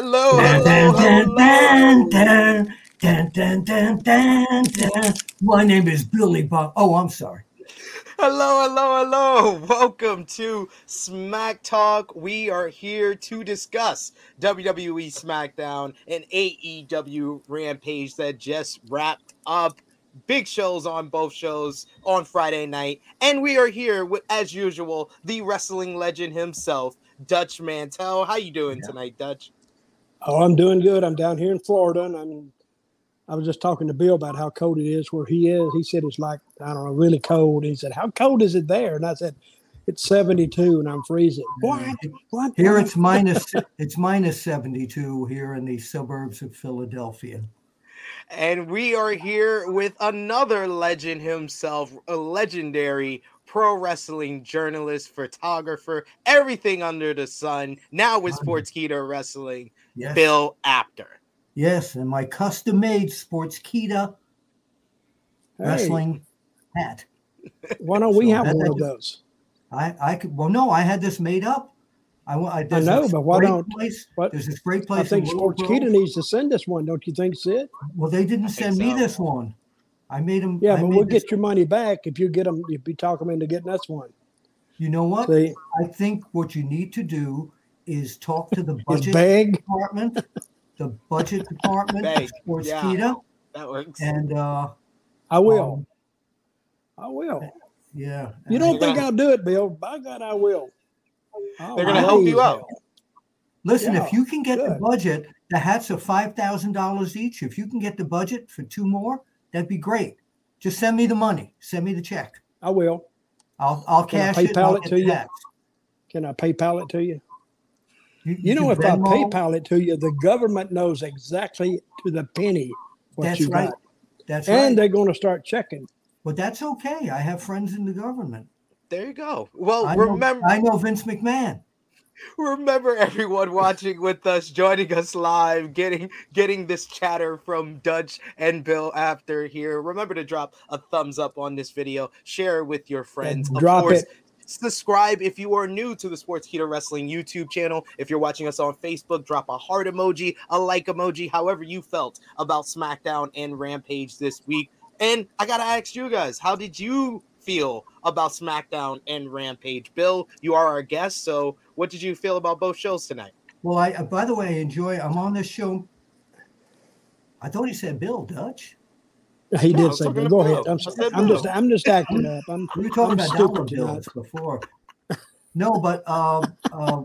Hello, hello. My name is Billy Bob. Oh, I'm sorry. Hello, hello, hello. Welcome to Smack Talk. We are here to discuss WWE SmackDown and AEW Rampage that just wrapped up. Big shows on both shows on Friday night. And we are here with, as usual, the wrestling legend himself, Dutch Mantell. How you doing tonight, Dutch? Oh, I'm doing good. I'm down here in Florida, and I'm. I was just talking to Bill about how cold it is where he is. He said it's like I don't know, really cold. He said, "How cold is it there?" And I said, "It's 72, and I'm freezing." What? What? Here What? it's minus it's minus 72 here in the suburbs of Philadelphia. And we are here with another legend himself, a legendary pro wrestling journalist, photographer, everything under the sun. Now with Sportskeeda Wrestling, Yes. Bill Apter. Yes, and my custom made Sportskeeda Hey, wrestling hat. why don't we So have that- one of those? I I could well no, I had this made up. I, wa- I, know, but why don't- place, what- there's this great place I think Sports Willow Sportskeeda Grove. needs to send us one. Don't you think, Sid? Well, they didn't think send me this one. I made them. Yeah, I but we'll this- get your money back if you get them. If you talk them into getting us one. You know what? See, I think what you need to do is talk to the budget department, the budget department Beg, of Sports yeah. Kita, That works. and uh, I will. um, I will. yeah. You don't They're think gonna- I'll do it, Bill? By God, I will. I'll They're gonna help you out. Listen, Yeah, if you can get the budget, the hats are five thousand dollars each. If you can get the budget for two more, that'd be great. Just send me the money. Send me the check. I will. I'll I'll Can I cash it. I'll PayPal it get to the you? hats. Can I PayPal it to you? You, You know, if can I PayPal it to you, the government knows exactly to the penny what that's you right. got, That's and right. And they're going to start checking. But that's okay. I have friends in the government. there you go. Well, I know, remember, I know Vince McMahon. remember everyone watching with us, joining us live, getting getting this chatter from Dutch and Bill Apter here. Remember to drop a thumbs up on this video, share it with your friends. Of drop course, it. Subscribe if you are new to the Sportskeeda Wrestling YouTube channel. If you're watching us on Facebook, drop a heart emoji, a like emoji, however you felt about SmackDown and Rampage this week. And I gotta ask you guys, how did you feel about SmackDown and Rampage? Bill, you are our guest, so what did you feel about both shows tonight? Well, I uh, by the way, I enjoy. I'm on this show. I thought he said Bill Dutch. He Yeah, did was say, that. go ahead. I'm, I said I'm just, Bill. I'm just acting up. I'm, We were talking I'm about stupid dollar tonight. bills before. No, but uh, uh,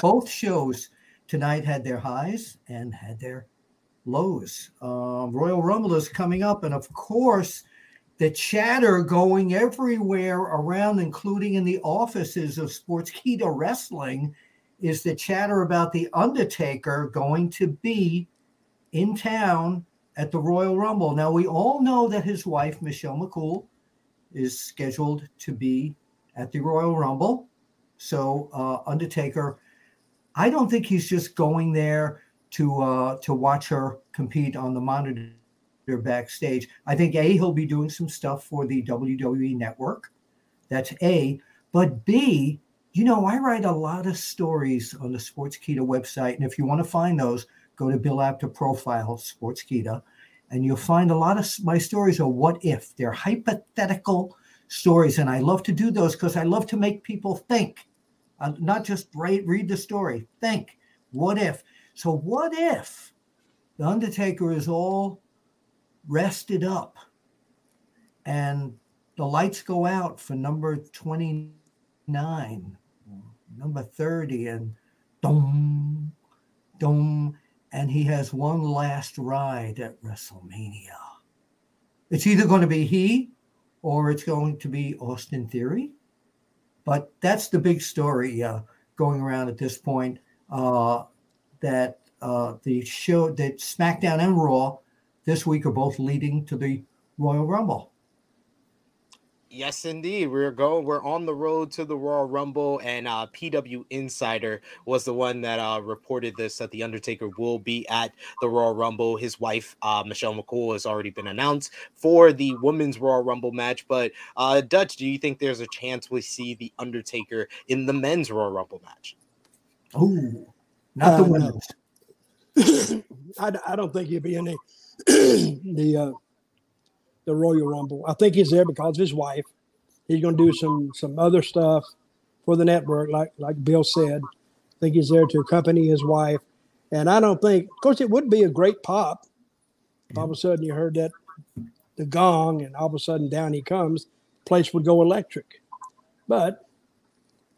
both shows tonight had their highs and had their lows. Uh, Royal Rumble is coming up, and of course, the chatter going everywhere around, including in the offices of Sportskeeda Wrestling, is the chatter about the Undertaker going to be in town at the Royal Rumble. Now we all know that his wife Michelle McCool is scheduled to be at the Royal Rumble. So uh, Undertaker, I don't think he's just going there to uh, to watch her compete on the monitor backstage. I think a he'll be doing some stuff for the WWE Network. That's a. But B, you know, I write a lot of stories on the Sportskeeda website, and if you want to find those, go to Bill Apter Profile Sportskeeda, and you'll find a lot of my stories are what if. They're hypothetical stories, and I love to do those because I love to make people think, uh, not just write, read the story. Think, what if? So, what if the Undertaker is all rested up, and the lights go out for number 29, number 30, and dum, dum, and he has one last ride at WrestleMania. It's either going to be he or it's going to be Austin Theory. But that's the big story uh, going around at this point uh, that uh, the show that SmackDown and Raw this week are both leading to the Royal Rumble. Yes, indeed. We're going. We're on the road to the Royal Rumble, and uh, PW Insider was the one that uh, reported this that the Undertaker will be at the Royal Rumble. His wife, uh, Michelle McCool, has already been announced for the Women's Royal Rumble match. But uh, Dutch, do you think there's a chance we see the Undertaker in the Men's Royal Rumble match? Oh, not the Uh, no. women's. I, I don't think he'll be in the the uh, the Royal Rumble. I think he's there because of his wife. He's going to do some some other stuff for the network, like like Bill said. I think he's there to accompany his wife, and I don't think, of course, it would be a great pop. If all of a sudden you heard that the gong, and all of a sudden down he comes, place would go electric. But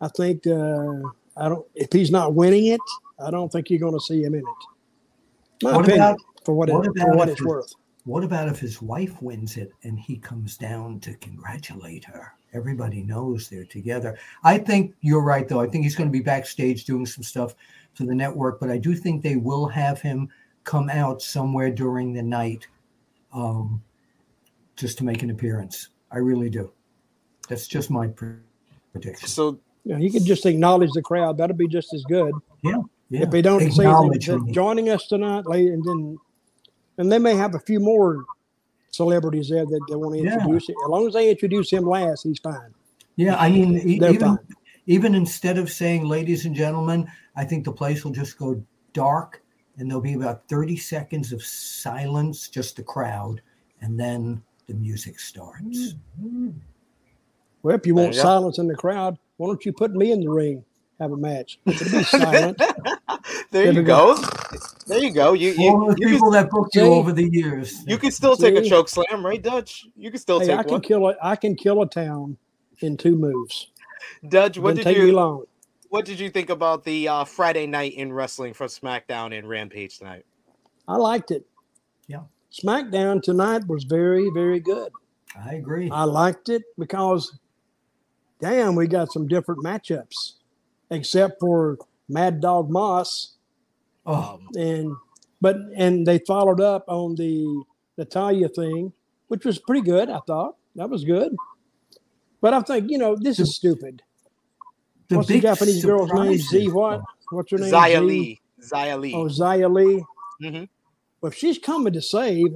I think uh, I don't. If he's not winning it, I don't think you're going to see him in it. My What opinion, about- for what, what it, for what it's it's- worth. What about if his wife wins it and he comes down to congratulate her? Everybody knows they're together. I think you're right, though. I think he's going to be backstage doing some stuff for the network, but I do think they will have him come out somewhere during the night um, just to make an appearance. I really do. That's just my pre- prediction. So You know, he could just acknowledge the crowd. That'll be just as good. Yeah. If they don't say Acknowledge that joining us tonight, and then, and they may have a few more celebrities there that they want to introduce. Yeah. introduce. As long as they introduce him last, he's fine. Yeah, I mean, They're even fine. even instead of saying "ladies and gentlemen," I think the place will just go dark, and there'll be about thirty seconds of silence, just the crowd, and then the music starts. Well, if you want you silence in the crowd, why don't you put me in the ring? Have a match. It'll be silent. there There you we go. There you go. You you, All the you, people can, that booked you See? over the years. you can still take a choke slam, right, Dutch? You can still hey, I can one. kill a I can kill a town in two moves. Dutch, what did take you long. what did you think about the uh, Friday night in wrestling from SmackDown and Rampage tonight? I liked it. Yeah. SmackDown tonight was very, very good. I agree. I liked it because, damn, we got some different matchups, except for Mad Dog Moss, oh, Um, and but and they followed up on the Natalya thing, which was pretty good. I thought that was good, but I think you know this is stupid. the What's the Japanese girl's name? Z what? What's her name? Xia Z? Lee. Xia Li. Oh, Xia Li. Mm-hmm. Well, if she's coming to save,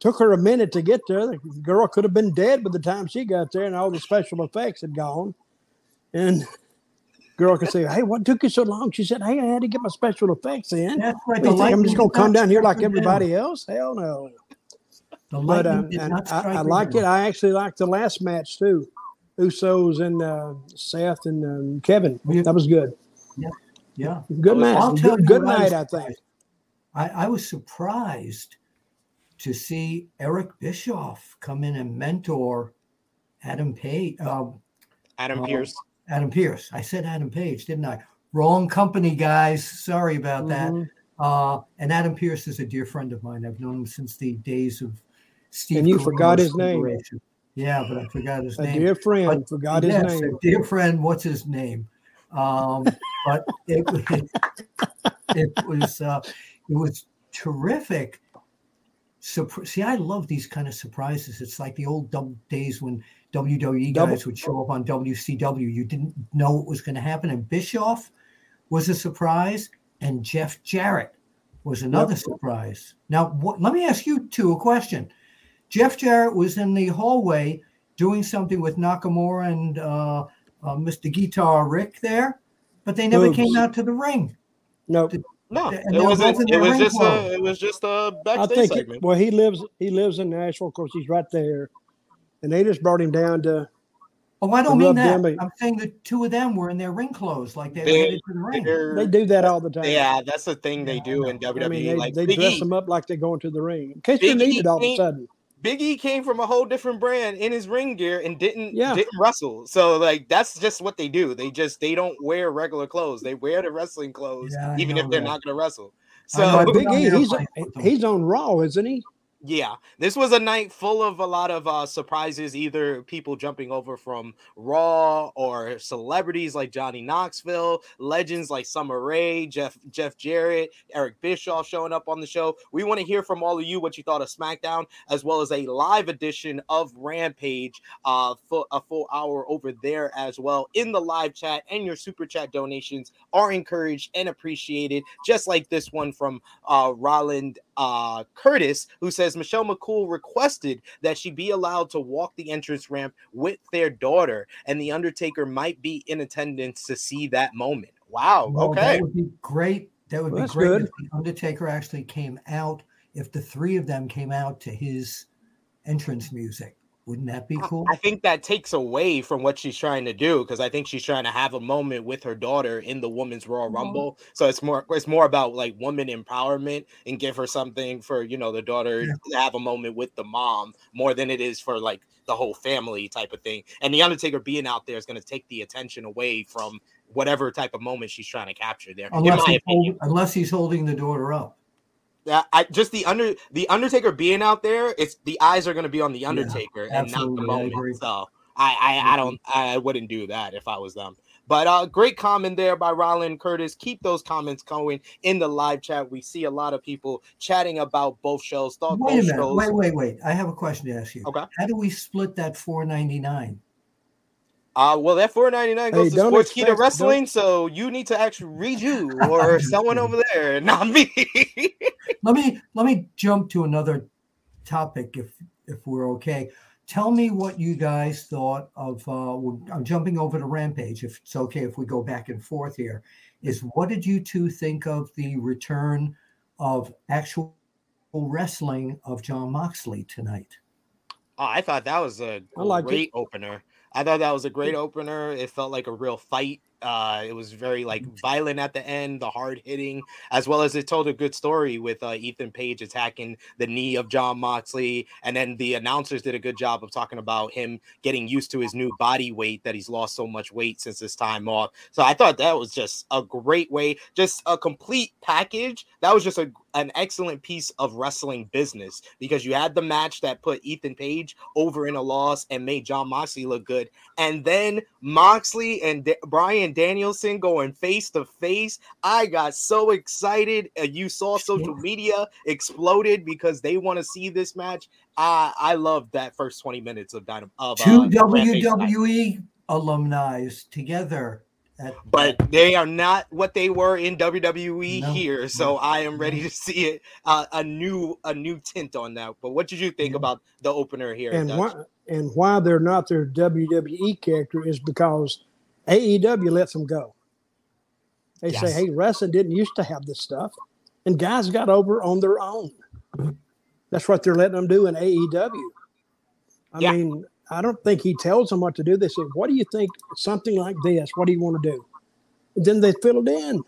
took her a minute to get there. The girl could have been dead by the time she got there, and all the special effects had gone. And girl could say, "Hey, what took you so long?" She said, "Hey, I had to get my special effects in. That's right. What do you think, I'm just gonna come down here like everybody down. else? Hell no." The But lightning um, and I, I her liked down. it. I actually liked the last match too. Usos and uh, Seth and um, Kevin. Yeah. That was good. Yeah. Good I'll match. tell Good, you good what I was night, I think. I, I was surprised to see Eric Bischoff come in and mentor Adam Page. Um, Adam Oh. Pierce. Adam Pearce. I said Adam Page, didn't I? Wrong company, guys. Sorry about that. Mhm. Uh, and Adam Pearce is a dear friend of mine. I've known him since the days of Steve. And you forgot his name. Yeah, but I forgot his A name. dear friend But- forgot his yes, name. a dear friend. What's his name? Um, but it, it was uh, it was terrific. See, I love these kind of surprises. It's like the old days when WWE Double- guys would show up on WCW. You didn't know what was going to happen. And Bischoff was a surprise, and Jeff Jarrett was another surprise. Now, what, let me ask you two a question. Jeff Jarrett was in the hallway doing something with Nakamura and uh, uh, Mr. Guitar Rick there, but they never Boogs. came out to the ring. Nope. No, it wasn't. It was just a. It was just a I backstage think. It, segment. well, he lives. He lives in Nashville. Of course, he's right there, and they just brought him down to Oh, I don't mean that. Them. I'm saying the two of them were in their ring clothes, like they were They're- headed to the ring. They're- do that all the time. yeah, that's the thing they Yeah, do in WWE. I mean, they, like they Big dress E, them up like they're going to the ring in case they're Big E needed all of a sudden. Big E came from a whole different brand in his ring gear and didn't Yeah. didn't wrestle. So like that's just what they do. They just they don't wear regular clothes. They wear the wrestling clothes, Yeah, even know if they're that. not going to wrestle. So I But been Big E, he's airplane he's on Raw, isn't he? Yeah, this was a night full of a lot of uh, surprises. Either people jumping over from Raw, or celebrities like Johnny Knoxville, legends like Summer Rae, Jeff Jeff Jarrett, Eric Bischoff showing up on the show. We want to hear from all of you what you thought of SmackDown, as well as a live edition of Rampage, uh, for a full hour over there as well in the live chat. And your super chat donations are encouraged and appreciated, just like this one from uh, Roland uh, Curtis, who says Michelle McCool requested that she be allowed to walk the entrance ramp with their daughter, and the Undertaker might be in attendance to see that moment. Wow. Well, okay. That would be great. That would Well, be great good. if the Undertaker actually came out. If the three of them came out to his entrance music, wouldn't that be cool? I think that takes away from what she's trying to do because I think she's trying to have a moment with her daughter in the women's Royal Mhm. Rumble. So it's more it's more about like woman empowerment and give her something for you know the daughter Yeah. to have a moment with the mom more than it is for like the whole family type of thing. And the Undertaker being out there is going to take the attention away from whatever type of moment she's trying to capture there. unless, he's opinion. hold, unless he's holding the daughter up. Yeah, I just the under the Undertaker being out there, it's the eyes are going to be on the Undertaker and not the moment. So I, I I don't I wouldn't do that if I was them. But uh great comment there by Roland Curtis. Keep those comments going in the live chat. We see a lot of people chatting about both shows. Thought Wait a minute. shows. Wait, wait, wait. I have a question to ask you. Okay. How do we split that four ninety nine? Uh well that 499 goes Hey, to don't Sportskeeda expect- Wrestling, so you need to actually read you or someone over there, not me. Let me let me jump to another topic if if we're okay. Tell me what you guys thought of. Uh, I'm jumping over to Rampage. If it's okay, if we go back and forth here, is what did you two think of the return of actual wrestling of Jon Moxley tonight? Oh, I thought that was a I liked it. great opener. I thought that was a great opener. It felt like a real fight. Uh, it was very like violent at the end, the hard hitting, as well as it told a good story with uh, Ethan Page attacking the knee of Jon Moxley, and then the announcers did a good job of talking about him getting used to his new body weight that he's lost so much weight since his time off. So I thought that was just a great way, just a complete package. That was just a an excellent piece of wrestling business because you had the match that put Ethan Page over in a loss and made Jon Moxley look good, and then Moxley and Da- Bryan Danielson going face to face. I got so excited. Uh, you saw social media exploded because they want to see this match. I I loved that first twenty minutes of Dynam- of Two uh, Rampage. WWE alumni together. At, but they are not what they were in WWE No, here. So I am ready to see it uh, a new a new tint on that. But what did you think about the opener here? and why and why they're not their WWE character is because AEW lets them go. They Yes. say, "Hey, wrestling didn't used to have this stuff," and guys got over on their own. That's what they're letting them do in AEW. I Yeah. mean, I don't think he tells them what to do. They say, "What do you think? Something like this. What do you want to do?" And then they fill it in,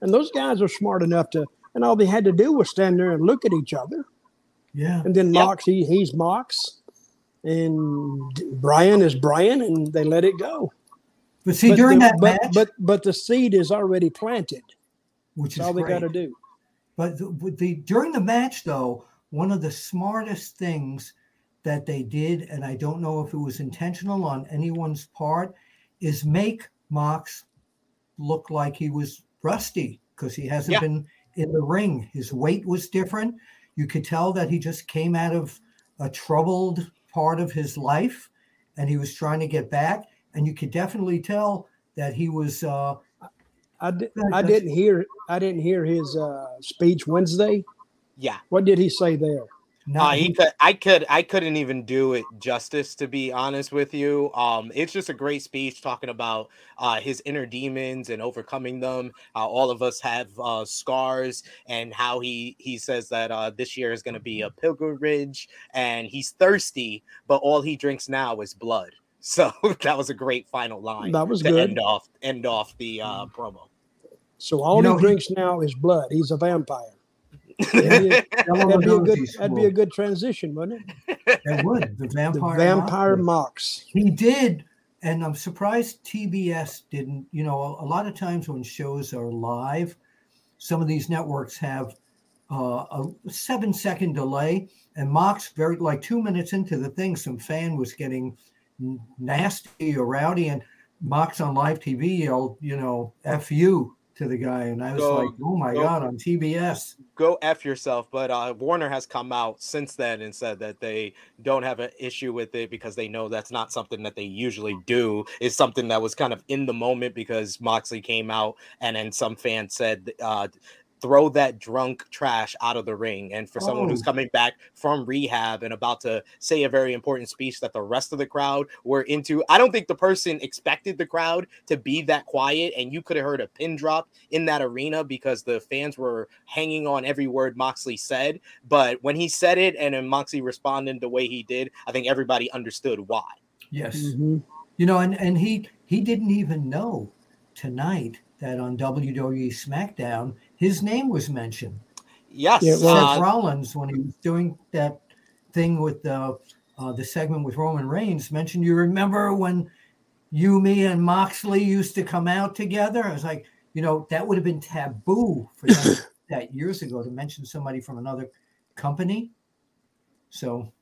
and those guys are smart enough to. And all they had to do was stand there and look at each other. yeah. And then Yep. Mox, he, he's Mox, and Bryan is Bryan, and they let it go. But see, but during the, that but, match, but but the seed is already planted. which That's is all they got to do. But the, the during the match, though, one of the smartest things that they did, and I don't know if it was intentional on anyone's part, is make Mox look like he was rusty because he hasn't Yeah. been in the ring. His weight was different. You could tell that he just came out of a troubled part of his life, and he was trying to get back. And you could definitely tell that he was. Uh, I, di- I didn't hear I didn't hear his uh, speech Wednesday. yeah. What did he say there? Uh, he could, I could, I couldn't even do it justice to be honest with you. Um, it's just a great speech talking about uh, his inner demons and overcoming them. Uh, all of us have uh, scars, and how he he says that uh, this year is going to be a pilgrimage, and he's thirsty, but all he drinks now is blood. So that was a great final line. That was to good. end off end off the uh, promo. So all You know, he he- drinks now is blood. He's a vampire. That'd be, that'd be a good. That'd be a good transition, wouldn't it? It would. The The vampire. vampire Mox. mocks. He did, and I'm surprised TBS didn't. You know, a, a lot of times when shows are live, some of these networks have uh, a seven second delay, and Mox very like two minutes into the thing, some fan was getting nasty or rowdy, and Mox on live TV yelled, you know, "F you" to the guy, and I was Go- like, "Oh my go- god!" On TBS. Go f yourself. But uh, Warner has come out since then and said that they don't have an issue with it because they know that's not something that they usually do. It's something that was kind of in the moment because Moxley came out and then some fans said. Uh, Throw that drunk trash out of the ring. And for someone who's Oh. coming back from rehab and about to say a very important speech that the rest of the crowd were into, I don't think the person expected the crowd to be that quiet. And you could have heard a pin drop in that arena because the fans were hanging on every word Moxley said. But when he said it and then Moxley responded the way he did, I think everybody understood why. Yes. Mhm. You know, and, and he he didn't even know tonight that on WWE SmackDown his name was mentioned. Yes. Yeah, well- uh, Seth Rollins, when he was doing that thing with the uh, the segment with Roman Reigns, mentioned. You remember when you, me, and Moxley used to come out together? I was like, you know, that would have been taboo for them that years ago to mention somebody from another company. So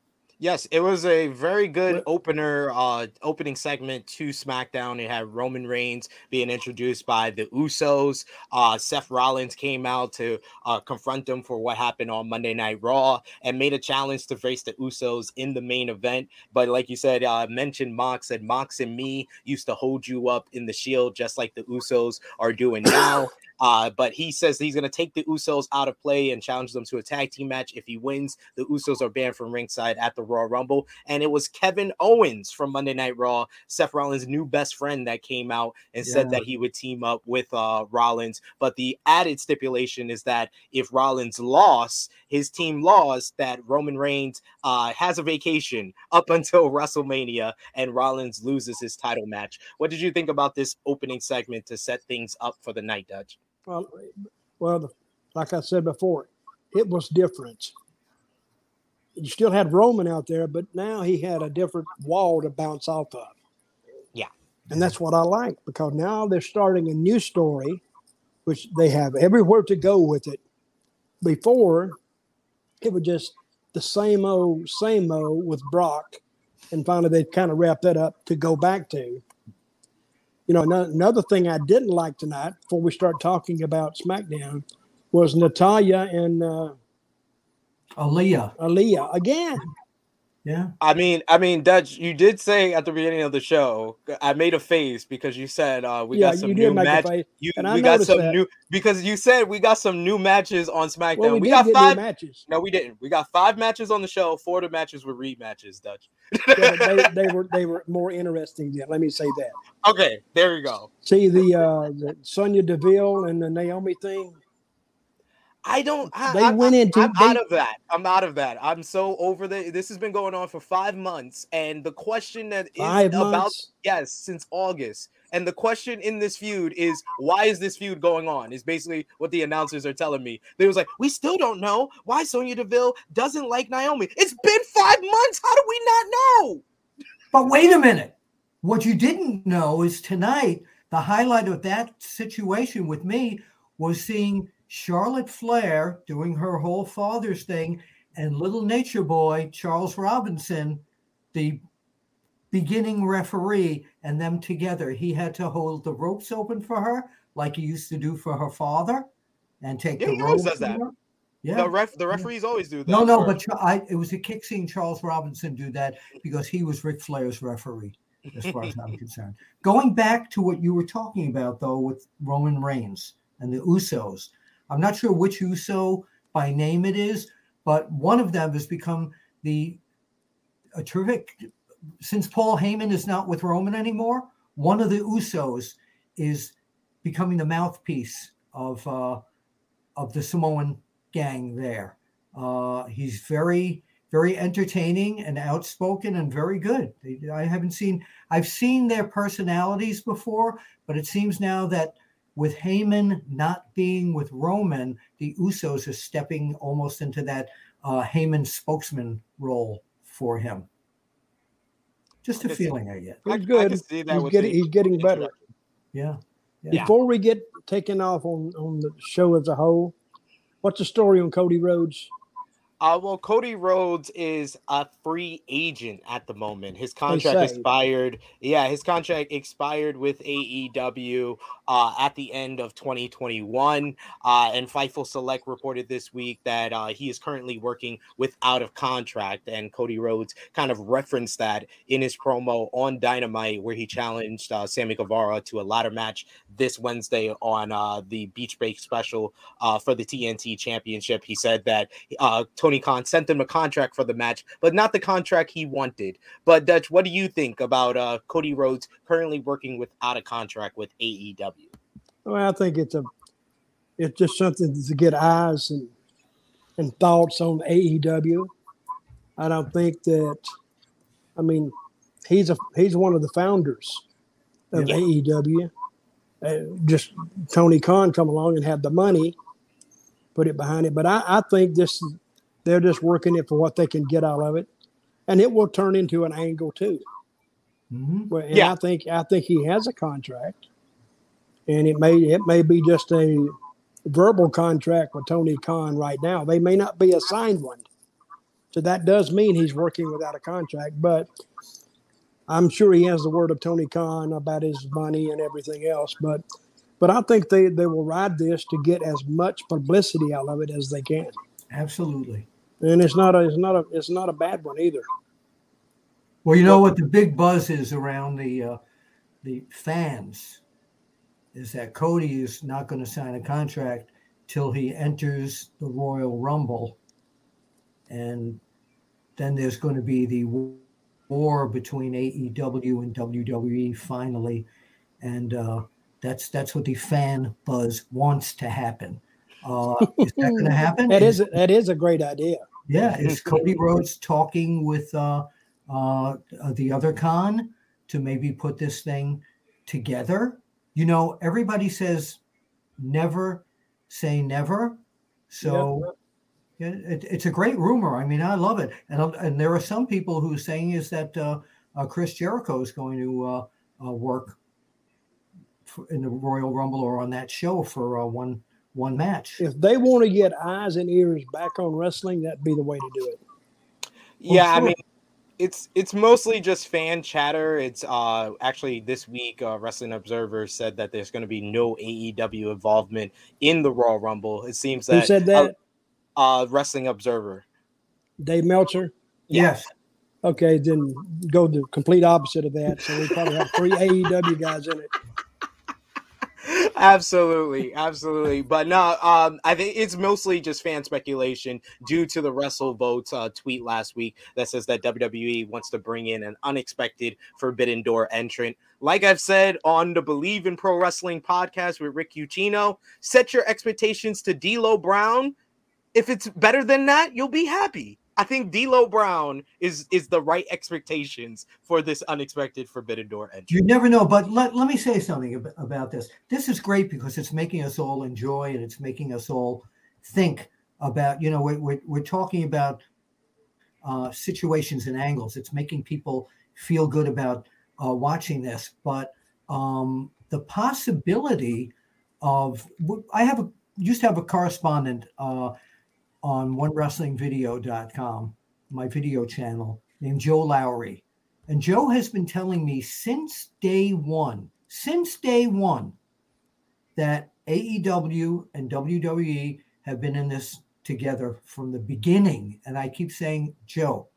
Yes, it was a very good What- opener, uh, opening segment to SmackDown. It had Roman Reigns being introduced by the Usos. Uh, Seth Rollins came out to uh, confront them for what happened on Monday Night Raw and made a challenge to face the Usos in the main event. But like you said, uh, mentioned Mox said Mox and me used to hold you up in the Shield just like the Usos are doing now. Uh, but he says he's going to take the Usos out of play and challenge them to a tag team match. If he wins, the Usos are banned from ringside at the Raw Rumble. And it was Kevin Owens from Monday Night Raw, Seth Rollins' new best friend, that came out and said that he would team up with uh, Rollins. But the added stipulation is that if Rollins lost, his team lost, that Roman Reigns uh, has a vacation up until WrestleMania and Rollins loses his title match. What did you think about this opening segment to set things up for the night, Dutch? Well, well, the- like I said before, it was different. You still had Roman out there, but now he had a different wall to bounce off of. Yeah. And that's what I like because now they're starting a new story, which they have everywhere to go with it. Before, it was just the same old, same old with Brock. And finally, they kind of wrapped that up to go back to. You know, another thing I didn't like tonight before we start talking about SmackDown was Natalya and uh, Aliyah, Aliyah again. Yeah, I mean, I mean, Dutch, you did say at the beginning of the show, I made a face because you said uh, we yeah, got some new did make match. a face. You, we got some that. new because you said we got some new matches on SmackDown. Well, we, we got five. matches. No, we didn't. We got five matches on the show. Four of the matches were rematches, Dutch. Yeah, they, they were they were more interesting then. Let me say that. okay, there you go. See the uh, the Sonya Deville and the Naomi thing. I don't. I, They I, went I, into- I'm they- out of that. I'm out of that. I'm so over the. This has been going on for five months, and the question that is Five about months. yes since August, and the question in this feud is why is this feud going on? Is basically what the announcers are telling me. They was like, we still don't know why Sonya Deville doesn't like Naomi. It's been five months. How do we not know? But wait a minute. What you didn't know is tonight, the highlight of that situation with me was seeing Charlotte Flair doing her whole father's thing and little nature boy, Charles Robinson, the beginning referee, and them together. He had to hold the ropes open for her like he used to do for her father and take Yeah, the ropes. does that. her. Yeah. The ref, the referees always do that. No, no, but I, it was a kick seeing Charles Robinson do that because he was Ric Flair's referee, as far as I'm concerned. Going back to what you were talking about, though, with Roman Reigns and the Usos, I'm not sure which Uso by name it is, but one of them has become the a terrific. Since Paul Heyman is not with Roman anymore, one of the Usos is becoming the mouthpiece of uh, of the Samoan gang there. Uh, he's very very entertaining and outspoken and very good. I haven't seen I've seen their personalities before, but it seems now that with Heyman not being with Roman, the Usos are stepping almost into that uh, Heyman spokesman role for him. Just a feeling I get. He's good. he's, getting, he's getting better. Yeah. yeah. Before we get taken off on, on the show as a whole, what's the story on Cody Rhodes? Uh, well, Cody Rhodes is a free agent at the moment. His contract expired. Yeah, his contract expired with AEW uh, at the end of 2021. Uh, and Fightful Select reported this week that uh, he is currently working without a contract. And Cody Rhodes kind of referenced that in his promo on Dynamite, where he challenged uh, Sammy Guevara to a ladder match this Wednesday on uh, the Beach Break special uh, for the TNT Championship. He said that Tony Khan sent him a contract for the match, but not the contract he wanted. But Dutch, what do you think about uh, Cody Rhodes currently working without a contract with AEW? Well, I think it's a it's just something to get eyes and and thoughts on AEW. I don't think that. I mean, he's a he's one of the founders of yeah. AEW. Uh, just Tony Khan come along and have the money, put it behind it. But I, I think this they're just working it for what they can get out of it, and it will turn into an angle too. Mm-hmm. And yeah. I think I think he has a contract, and it may it may be just a verbal contract with Tony Khan right now. They may not be a signed one, so that does mean he's working without a contract. But I'm sure he has the word of Tony Khan about his money and everything else. But but I think they they will ride this to get as much publicity out of it as they can. Absolutely and it's not a it's not a it's not a bad one either. Well, you know what the big buzz is around the uh, the fans is that Cody is not going to sign a contract till he enters the Royal Rumble, and then there's going to be the war between AEW and WWE finally, and uh, that's that's what the fan buzz wants to happen. Uh, is that going to happen? that is that is a great idea. Yeah, is Cody Rhodes talking with uh, uh, the other con to maybe put this thing together? You know, everybody says never say never. So yeah. it, it's a great rumor. I mean, I love it. And, and there are some people who are saying is that uh, uh, Chris Jericho is going to uh, uh work in the Royal Rumble or on that show for uh, one one match. If they want to get eyes and ears back on wrestling, that'd be the way to do it. Yeah, well, I mean, it's it's mostly just fan chatter. It's uh actually this week, uh, Wrestling Observer said that there's going to be no AEW involvement in the Royal Rumble. It seems that who said that? Uh, uh Wrestling Observer. Dave Meltzer. Yes. Okay, then go the complete opposite of that. So we probably have three AEW guys in it absolutely, absolutely. But no, um, I think it's mostly just fan speculation due to the WrestleVotes uh, tweet last week that says that WWE wants to bring in an unexpected Forbidden Door entrant. Like I've said on the Believe in Pro Wrestling podcast with Rick Ucchino, set your expectations to D'Lo Brown. If it's better than that, you'll be happy. I think D'Lo Brown is is the right expectations for this unexpected Forbidden Door entry. You never know, but let, let me say something about this. This is great because it's making us all enjoy and it's making us all think about. You know, we're we're, we're talking about uh, situations and angles. It's making people feel good about uh, watching this, but um, the possibility of I have a used to have a correspondent. Uh, on onewrestlingvideo.com, my video channel, named Joe Lowry. And Joe has been telling me since day one, since day one, that AEW and WWE have been in this together from the beginning. And I keep saying, Joe,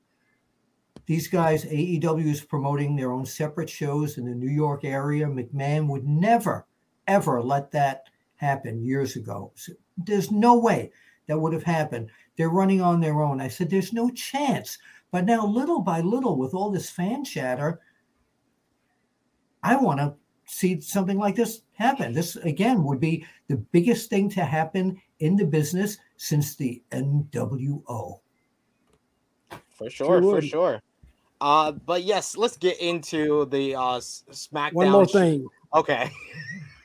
these guys, AEW is promoting their own separate shows in the New York area. McMahon would never, ever let that happen years ago. So there's no way that would have happened. They're running on their own. I said, there's no chance. But now, little by little, with all this fan chatter, I want to see something like this happen. This, again, would be the biggest thing to happen in the business since the NWO. for Sure sure, for sure. Uh, but yes, let's get into the uh SmackDown. One more thing. Okay.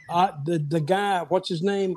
Uh, the the guy, what's his name?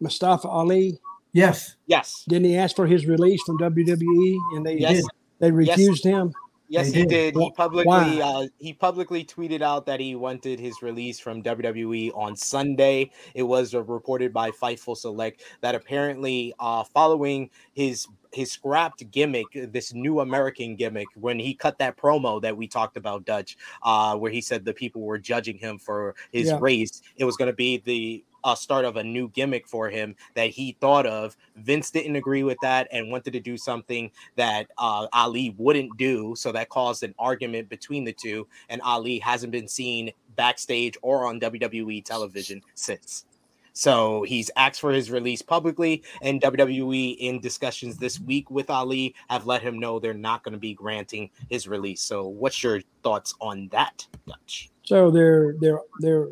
Mustafa Ali. Yes. Yes. Didn't he ask for his release from WWE, and they Yes. they refused him? Yes, They he did. did. He publicly why? uh, he publicly tweeted out that he wanted his release from WWE on Sunday. It was uh, reported by Fightful Select that apparently, uh, following his his scrapped gimmick, this new American gimmick, when he cut that promo that we talked about, Dutch, uh, where he said the people were judging him for his Yeah. race, it was going to be the uh, start of a new gimmick for him that he thought of. Vince didn't agree with that and wanted to do something that uh, Ali wouldn't do. So that caused an argument between the two. And Ali hasn't been seen backstage or on WWE television since. So he's asked for his release publicly, and WWE, in discussions this week with Ali, have let him know they're not going to be granting his release. So, what's your thoughts on that, Dutch? So they're they're they're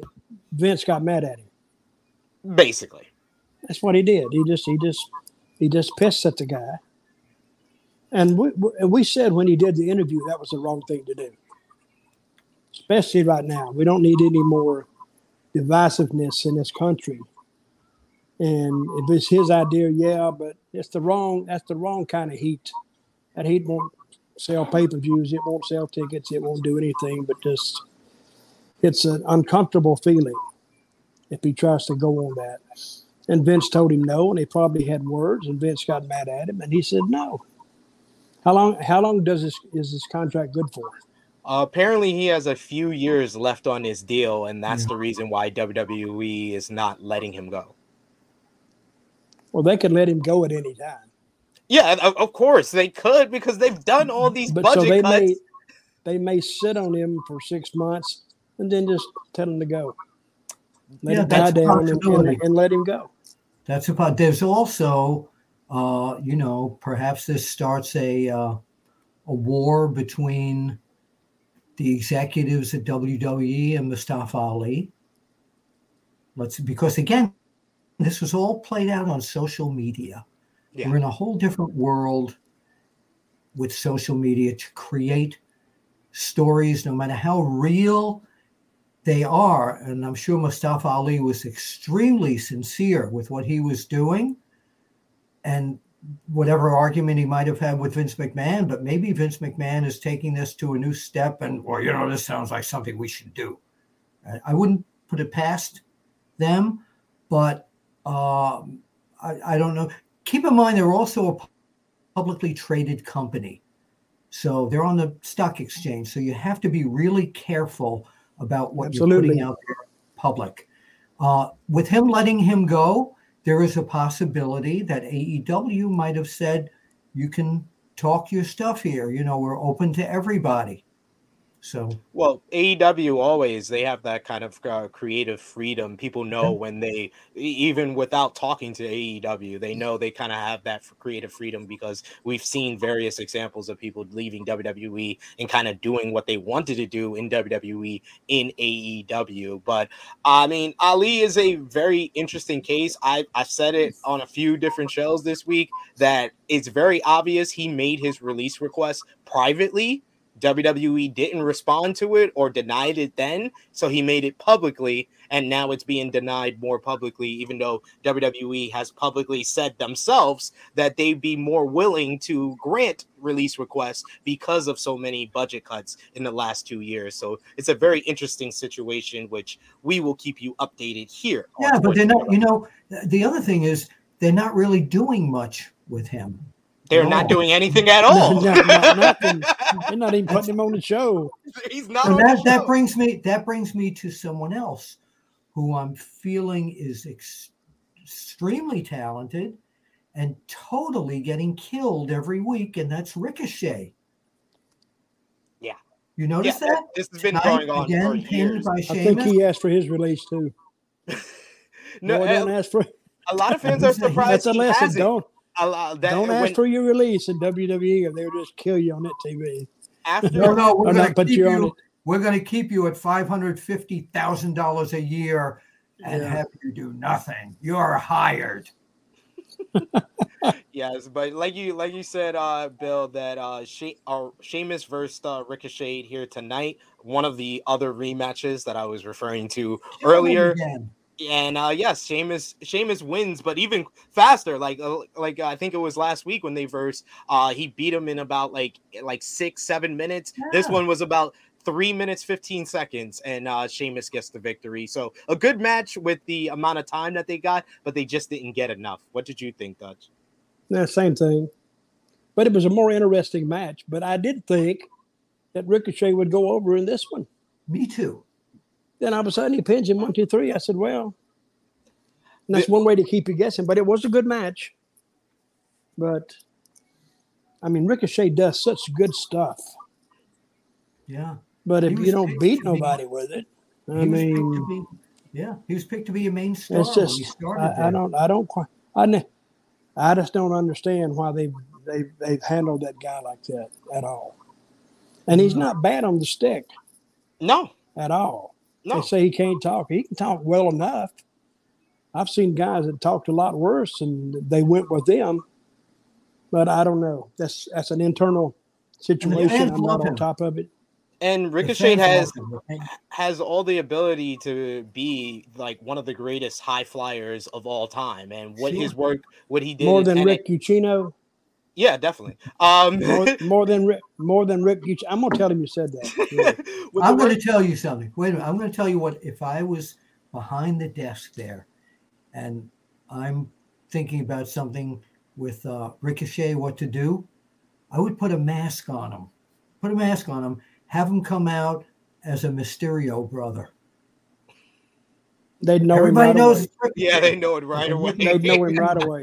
Vince got mad at him. Basically, That's what he did. He just he just he just pissed at the guy. And we, we- said when he did the interview that was the wrong thing to do. Especially right now, we don't need any more divisiveness in this country. And if it's his idea, yeah, but it's the wrong. That's the wrong kind of heat. That heat won't sell pay per views. It won't sell tickets. It won't do anything. But just it's an uncomfortable feeling if he tries to go on that. And Vince told him no, and they probably had words, and Vince got mad at him, and he said no. How long? How long does this is this contract good for? uh, apparently he has a few years left on his deal, and that's the reason why WWE is not letting him go. Well, they could let him go at any time, Yeah, of, course they could because they've done all these but so budget they cuts. may they may sit on him for six months and then just tell him to go, let Yeah, it die that's a down, and, and, possibility. and let him go. That's about. There's also, uh, you know, perhaps this starts a uh, a war between the executives at WWE and Mustafa Ali. Let's because again, this was all played out on social media. Yeah. We're in a whole different world with social media to create stories, no matter how real they are. And I'm sure Mustafa Ali was extremely sincere with what he was doing and whatever argument he might have had with Vince McMahon, but maybe Vince McMahon is taking this to a new step and, well, you know, this sounds like something we should do. I- wouldn't put it past them, but um, I, I don't know. Keep in mind, they're also a publicly traded company. So they're on the stock exchange. So you have to be really careful about what you're putting out there public. Uh, with him letting him go, there is a possibility that AEW might have said, you can talk your stuff here. You know, we're open to everybody. So Well, AEW always they have that kind of uh, creative freedom. People know when they even without talking to AEW, they know they kind of have that creative freedom because we've seen various examples of people leaving WWE and kind of doing what they wanted to do in WWE in AEW. But I mean, Ali is a very interesting case. I I've said it on a few different shows this week that it's very obvious he made his release request privately. WWE didn't respond to it or denied it then, so he made it publicly, and now it's being denied more publicly, even though WWE has publicly said themselves that they'd be more willing to grant release requests because of so many budget cuts in the last two years. So it's a very interesting situation, which we will keep you updated here. yeah, but they're not. You know, the other thing is they're not really doing much with him. They're No. not doing anything at all. No, no, nothing. They're not even putting him on the show. He's not. And on the that that brings me that brings me to someone else who I'm feeling is ex- extremely talented and totally getting killed every week, and that's Ricochet. Yeah. You Yeah, notice that? this has been Tonight, going on again, for pinned years. by I think he asked for his release too. No, Boy, don't uh, ask for. a lot of fans are surprised That's a he lesson. hasn't. Don't A lot, that, don't ask when- for your release in WWE, or they'll just kill you on that TV. after No, no, we're going to keep you you. We're going to keep you at five hundred fifty thousand dollars a year and Yeah. have you do nothing. You're hired. Yes, but like you like you said, uh, Bill, that uh, she, uh Sheamus versus uh, Ricochet here tonight. One of the other rematches that I was referring to earlier. Again. And uh, yes, Sheamus Sheamus wins, but even faster. Like uh, like I think it was last week when they versed. Uh, he beat him in about like like six seven minutes. This one was about three minutes fifteen seconds, and uh, Sheamus gets the victory. So a good match with the amount of time that they got, but they just didn't get enough. What did you think, Dutch? Yeah, same thing. But it was a more interesting match. But I did think that Ricochet would go over in this one. Me too. Then all of a sudden he pins him one, two, three. I said, well, and that's one way to keep you guessing. But it was a good match. But I mean, Ricochet does such good stuff. Yeah. But if you don't beat to be- nobody with it, I He was picked mean, be, yeah, he was picked to be a main star. it's when he just I, I don't I don't quite I I just don't understand why they they they've handled that guy like that at all. And he's not bad on the stick No, at all. No. They say he can't talk. He can talk well enough. I've seen guys that talked a lot worse and they went with them. But I don't know. That's that's an internal situation. I'm love not on him. top of it. And Ricochet has has all the ability to be like one of the greatest high flyers of all time, and what his work, what he did, More in than NXT Rick Ucchino. Yeah, definitely. Um, More, more than Rick. More than Rick Ucchino. I'm gonna tell him you said that. Yeah. I'm going work- to tell you something. Wait a minute. I'm going to tell you what if I was behind the desk there, and I'm thinking about something with uh, Ricochet, what to do. I would put a mask on him. Put a mask on him. Have him come out as a Mysterio brother. They'd know Everybody him right knows. away. yeah, they know it right away. They'd know him right away.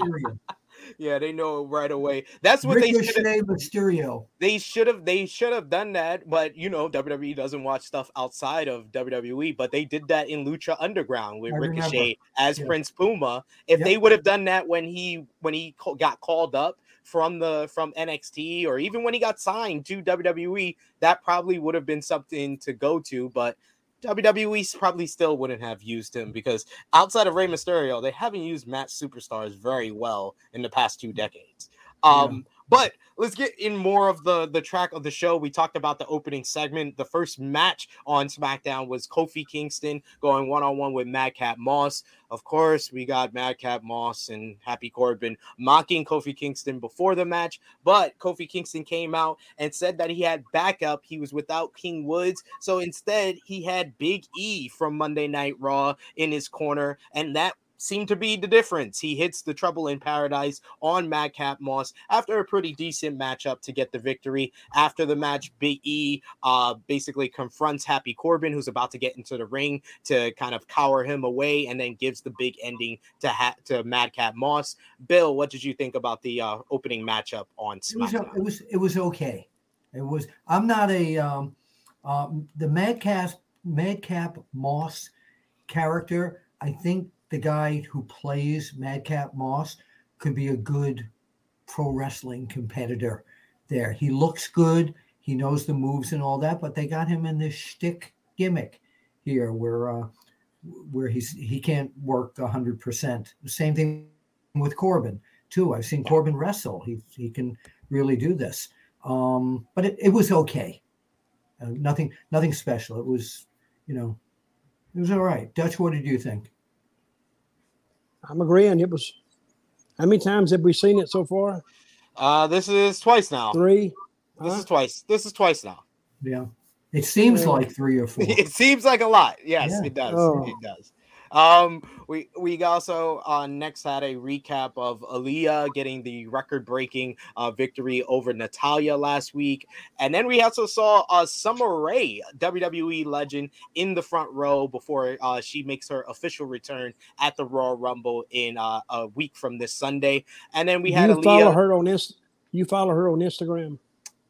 Yeah, they know right away. That's what they should have. Mysterio. They should have. They should have done that. But you know, WWE doesn't watch stuff outside of WWE. But they did that in Lucha Underground with I remember. Ricochet as Yeah. Prince Puma. If Yep. they would have done that when he when he got called up from the from NXT or even when he got signed to WWE, that probably would have been something to go to. But WWE probably still wouldn't have used him because outside of Rey Mysterio, they haven't used match superstars very well in the past two decades. Um, but let's get in more of the the track of the show. We talked about the opening segment. The first match on SmackDown was Kofi Kingston going one on one with Madcap Moss. Of course, we got Madcap Moss and Happy Corbin mocking Kofi Kingston before the match, but Kofi Kingston came out and said that he had backup. He was without King Woods, so instead he had Big E from Monday Night Raw in his corner, and that seemed to be the difference. He hits the trouble in paradise on Madcap Moss after a pretty decent matchup to get the victory. After the match, Big E uh, basically confronts Happy Corbin, who's about to get into the ring to kind of cower him away, and then gives the big ending to ha- to Madcap Moss. Bill, what did you think about the uh, opening matchup on It was it was it was okay. It was. I'm not a um, um, the Madcap Madcap Moss character. I think the guy who plays Madcap Moss could be a good pro wrestling competitor. There, he looks good. He knows the moves and all that, but they got him in this shtick gimmick here, where uh, where he's he can't work hundred percent. Same thing with Corbin too. I've seen Corbin wrestle. He he can really do this. Um, but it, it was okay. Uh, nothing nothing special. It was, you know, it was all right. Dutch, what did you think? I'm agreeing. It was. How many times have we seen it so far? Uh, this is twice now. Three. This Huh? is twice. This is twice now. Yeah, it seems Yeah. like three or four. It seems like a lot. Yes, Yeah. it does. Oh. It does. Um, we we also uh, next had a recap of Aliyah getting the record-breaking uh, victory over Natalya last week, and then we also saw uh, Summer Rae, WWE legend, in the front row before uh, she makes her official return at the Royal Rumble in uh, a week from this Sunday. And then we had you follow Aliyah. her on Inst- You follow her on Instagram.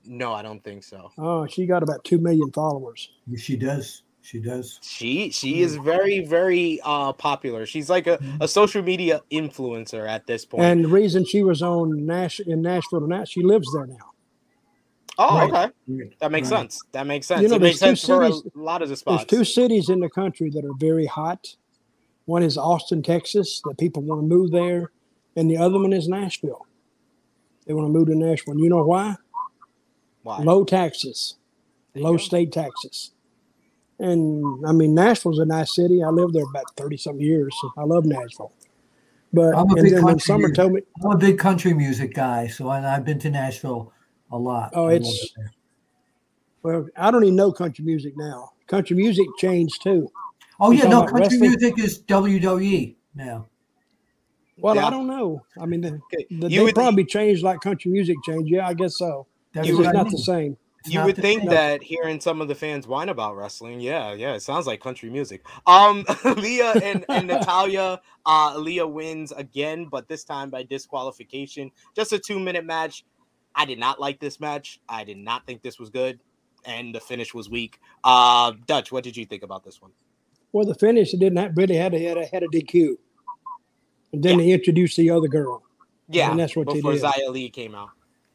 No, I don't think so. Oh, she got about two million followers. she does. She does. She she is very very uh popular. She's like a, a social media influencer at this point. And the reason she was on Nash in Nashville tonight, she lives there now. oh, Right. okay, that makes Right. sense. That makes sense. You know, it makes there's two sense for a cities- lot of the spots. There's two cities in the country that are very hot. One is Austin, Texas, that people want to move there, and the other one is Nashville. They want to move to Nashville. And you know why? Why? Low taxes, There low state taxes. And I mean, Nashville's a nice city. I lived there about 30 something years. So I love Nashville. But I'm a and big then when country Summer music- told me, I'm a big country music guy, so and I've been to Nashville a lot. Oh, I it's- it well, I don't even know country music now. Country music changed too. oh you yeah, no, country wrestling? music is WWE now. Well, Yeah. I don't know. I mean, the, the, they would- probably changed like country music changed. Yeah, I guess so. That's It's just not mean. the same. It's you would think same. that hearing some of the fans whine about wrestling, yeah, yeah, it sounds like country music. Um, Leah and, and Natalya, uh, Leah wins again, but this time by disqualification. Just a two minute match. I did not like this match. I did not think this was good, and the finish was weak. Uh, Dutch, what did you think about this one? Well, the finish it didn't have, really had a had a, had a DQ, and then they introduced the other girl. Yeah, And that's what they before did. Xia Li came out.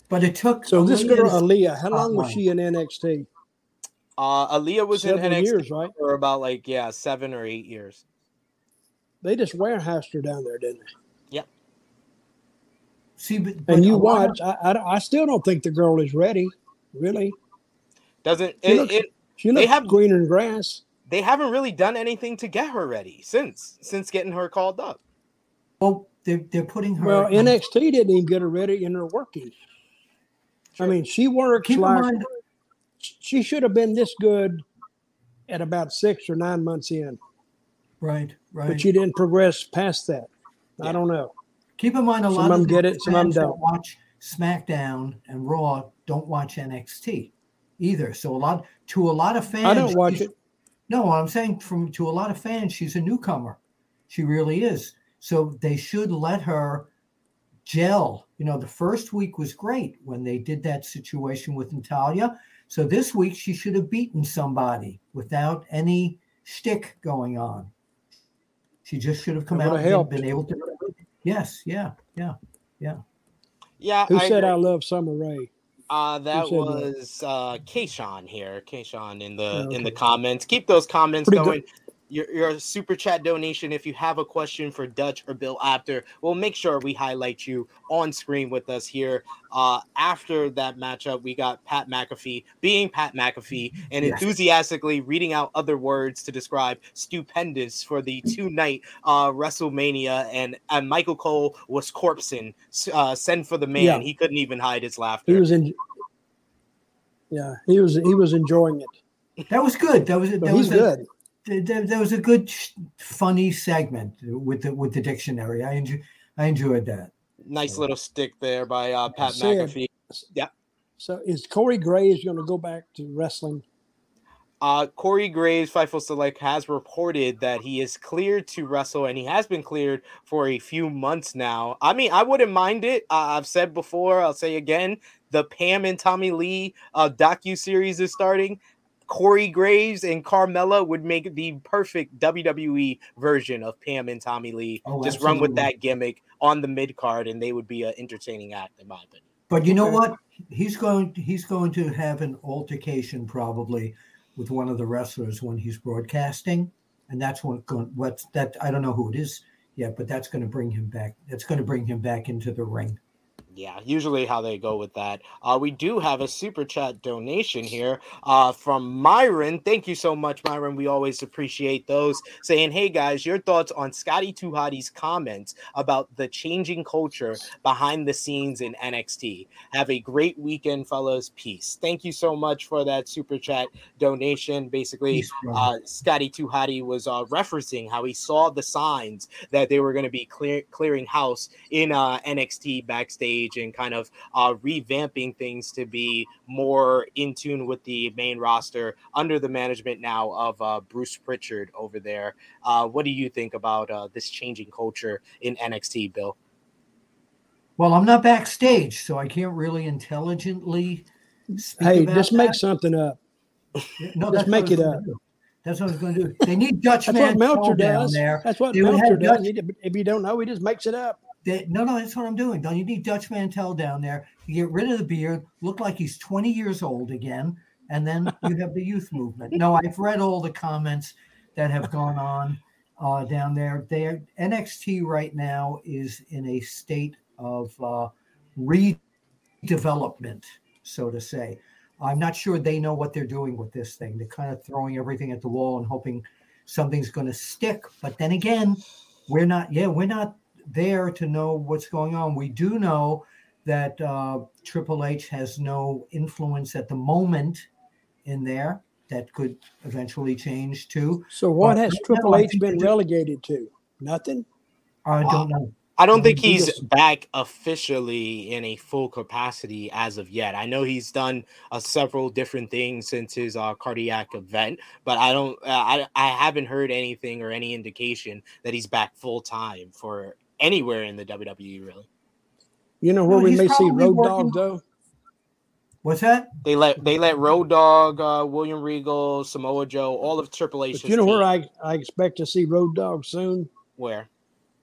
But it took So this girl Aliyah's- Aliyah, how long was she in NXT? Uh, Aliyah was Several in NXT years, right? for about like yeah seven or eight years. They just warehoused her down there, didn't they? Yeah. See, but, but And you a lot of- watch. I, I I still don't think the girl is ready. Really, Doesn't She it, looks- it? she They looks have- greener than grass. They haven't really done anything to get her ready since since getting her called up. well, they're, they're putting her. Well, NXT didn't even get her ready, and they're working. I mean, she works Keep in like mind, she should have been this good at about six or nine months in, right, right. but she didn't progress past that. Yeah. I don't know. Keep in mind, a Some lot of get it, some of them fans that don't. Watch SmackDown and Raw don't watch NXT either. So a lot to a lot of fans, I don't watch it. No, I'm saying from to a lot of fans, she's a newcomer. She really is. So they should let her gel. You know, the first week was great when they did that situation with Natalya. So this week she should have beaten somebody without any shtick going on. She just should have come out would've and been able to. Yes, yeah, yeah. Yeah, Yeah. Who I said agree. I love Summer Rae? Uh, that said that? was uh Kayshawn here. Kayshawn in the Oh, in the comments. Keep those comments Pretty good. Going. Your, your super chat donation. If you have a question for Dutch or Bill Apter, we'll make sure we highlight you on screen with us here. Uh, after that matchup, we got Pat McAfee being Pat McAfee and Yes. enthusiastically reading out other words to describe stupendous for the two night uh, WrestleMania. And, and Michael Cole was corpsing. Uh, send for the man. Yeah. He couldn't even hide his laughter. He was in. Yeah, he was. He was enjoying it. That was good. That was that was he's a, good. th- th- was a good, funny segment with the with the dictionary. I enjoy, I enjoyed that. Nice little stick there by uh, Pat Said- McAfee. Yeah. So is Corey Graves going to go back to wrestling? Uh, Corey Graves, Fightful Select, has reported that he is cleared to wrestle, and he has been cleared for a few months now. I mean, I wouldn't mind it. Uh, I've said before, I'll say again, the Pam and Tommy Lee uh, docu series is starting. Corey Graves and Carmella would make the perfect WWE version of Pam and Tommy Lee. Oh, Just run with that gimmick on the mid card, and they would be an entertaining act, in my opinion. But you know what? He's going he's going to have an altercation probably with one of the wrestlers when he's broadcasting, and that's what going what's that I don't know who it is yet, but that's going to bring him back. That's going to bring him back into the ring. Yeah, usually how they go with that. Uh, we do have a super chat donation here uh, from Myron. Thank you so much, Myron. We always appreciate those. Saying, hey guys, your thoughts on Scotty Hotty's comments about the changing culture behind the scenes in NXT. Have a great weekend, fellas. Peace. Thank you so much for that super chat donation. Basically, uh, Scotty Hotty was uh, referencing how he saw the signs that they were going to be clear, clearing house in uh, NXT backstage and kind of uh, revamping things to be more in tune with the main roster under the management now of uh, Bruce Prichard over there. Uh, what do you think about uh, this changing culture in NXT, Bill? Well, I'm not backstage, so I can't really intelligently speak Hey, about just that. make something up. no, just that's what make I was it gonna up. do. That's what I was going to do. They need Dutch That's man what Meltzer down does. there. That's what They would Meltzer does. Dutch- If you don't know, he just makes it up. They, no, no, that's what I'm doing. Don't you need Dutch Mantell down there to get rid of the beard, look like he's 20 years old again, and then you have the youth movement. No, I've read all the comments that have gone on uh, down there. NXT right now is in a state of uh, development, so to say. I'm not sure they know what they're doing with this thing. They're kind of throwing everything at the wall and hoping something's going to stick. But then again, we're not, yeah, we're not there to know what's going on. We do know that uh, Triple H has no influence at the moment in there. That could eventually change too. So what Well, has no, Triple I H think been relegated to? Nothing. I don't know. I don't think he's back officially in a full capacity as of yet. I know he's done uh, several different things since his uh, cardiac event, but I don't. Uh, I I haven't heard anything or any indication that he's back full time for anywhere in the WWE. Really, You know where No, we may see Road working- Dog though. What's that? they let they let Road Dog, uh, William Regal, Samoa Joe, all of Triple H's. But you know where. I, I expect to see Road Dog soon? where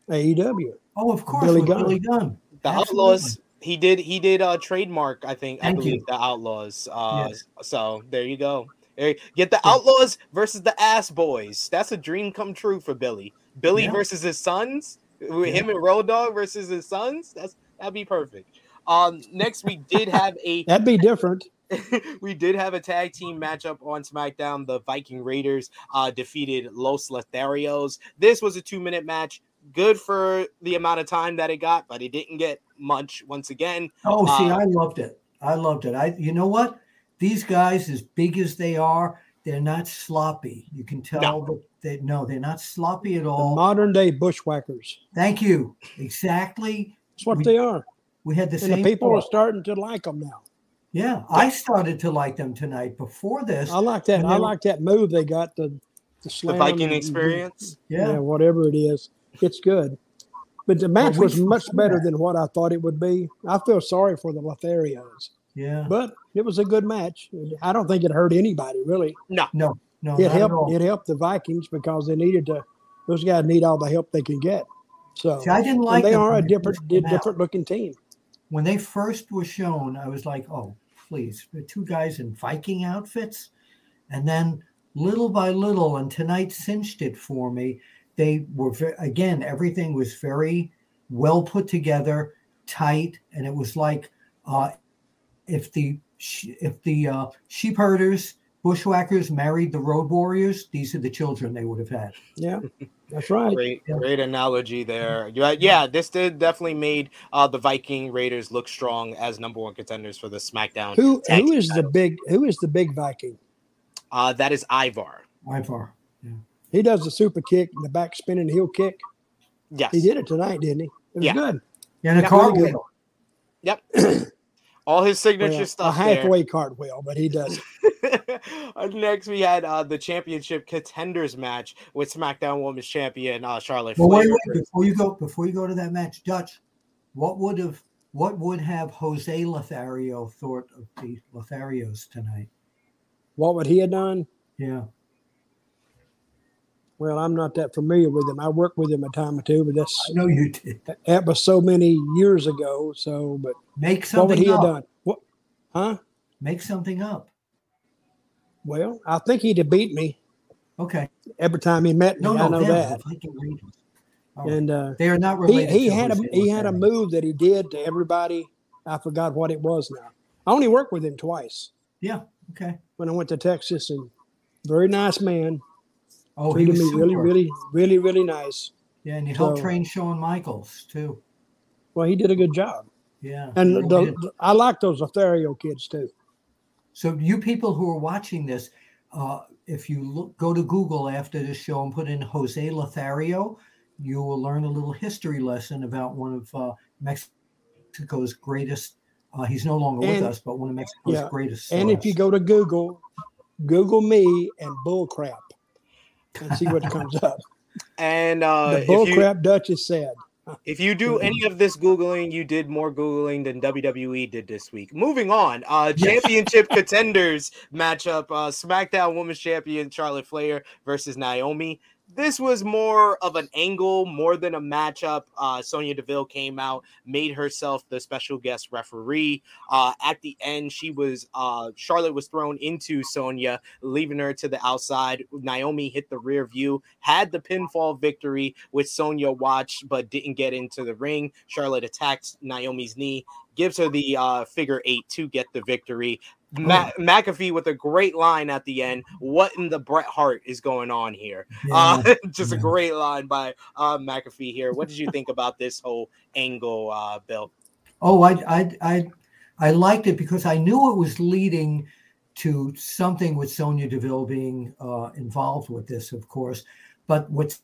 AEW. Oh, of course, Billy with Gunn. Billy Gunn. the Absolutely. Outlaws. He did. He did uh, trademark. I think. I believe you. the Outlaws. Uh, Yes. So there you go. Get the Outlaws versus the Ass Boys. That's a dream come true for Billy. Billy Yeah. versus his sons. With Him and Road Dog versus his sons. That's that'd be perfect. Um, next we did have a That'd be different. we did have a tag team matchup on SmackDown. The Viking Raiders uh, defeated Los Lotharios. This was a two minute match. Good for the amount of time that it got, but it didn't get much once again. Oh, see, Uh, I loved it. I loved it. I, you know what? These guys, as big as they are, they're not sloppy. You can tell that they no, they're not sloppy at The all. modern day bushwhackers. Thank you. Exactly. That's what We- they are. We had the And the same. people are starting to like them now. Yeah, I started to like them tonight. Before this, I like that. I like that move they got the the, The Viking and- experience. Yeah. yeah, whatever it is, it's good. But the match we was much better that. than what I thought it would be. I feel sorry for the Lotharios, yeah. but it was a good match. I don't think it hurt anybody really. No, no, No. it helped. It helped the Vikings because they needed to. Those guys need all the help they can get. So See, I didn't and like they are a when different, out. different looking team. when they first were shown, I was like, oh, please, the two guys in Viking outfits. And then little by little, and tonight cinched it for me. They were, again, everything was very well put together, tight. And it was like uh, if the, if the uh, sheep herders, bushwhackers married the road warriors, these are the children they would have had. Yeah, that's right. Great, Yeah. great analogy there. Yeah, yeah, this did definitely made uh, the Viking Raiders look strong as number one contenders for the SmackDown. Who tag who the big who is the big Viking? Uh, that is Ivar. Ivar. Yeah. He does the super kick, the back spinning heel kick. Yes. He did it tonight, didn't he? It was Yeah. good. And a Yeah, cartwheel. really Yep. All his signature Well, a stuff. there. halfway cartwheel, but he does. Next, we had uh, the championship contenders match with SmackDown Women's Champion uh, Charlotte Well, wait, wait, before you go, before you go to that match, Dutch, what would have, what would have Jose Lothario thought of the Lotharios tonight? What would he have done? Yeah, Well, I'm not that familiar with him. I worked with him a time or two, but that's I know you did. that was so many years ago. So, but Make what would something he have up. done? What? Huh? Make something up. Well, I think he'd have beat me Okay. every time he met me. No, no, I know them, that. the Viking Raiders. All right. And uh, they are not he related. he to had a he had a move that he did to everybody. I forgot what it was now. I only worked with him twice Yeah. Okay. when I went to Texas, and very nice man. Oh, he was really, really, really, really nice. Yeah, and he helped train Shawn Michaels too. Well, he did a good job, Yeah. and I like those Lothario kids too. So you people who are watching this, uh, if you look, go to Google after this show and put in Jose Lothario, you will learn a little history lesson about one of uh, Mexico's greatest. Uh, he's no longer with us, but one of Mexico's yeah, greatest. And if you go to Google, Google me and bull crap, and see what comes up. And uh, the if bull you crap Dutch is said. if you do any of this googling, you did more googling than WWE did this week. Moving on, uh, championship contenders matchup: uh, SmackDown Women's Champion Charlotte Flair versus Naomi. This was more of an angle more than a matchup. Uh, Sonya Deville came out, made herself the special guest referee. Uh, at the end, she was uh, Charlotte was thrown into Sonya, leaving her to the outside. Naomi hit the rear view, had the pinfall victory, which Sonya watched but didn't get into the ring. Charlotte attacked Naomi's knee, gives her the uh, figure eight to get the victory. Ma- McAfee with a great line at the end. What in the Bret Hart is going on here? Yeah. Uh, just a great line by uh, McAfee here. What did you think about this whole angle, uh, Bill? Oh, I, I, I, I liked it because I knew it was leading to something with Sonya Deville being uh, involved with this, of course. But what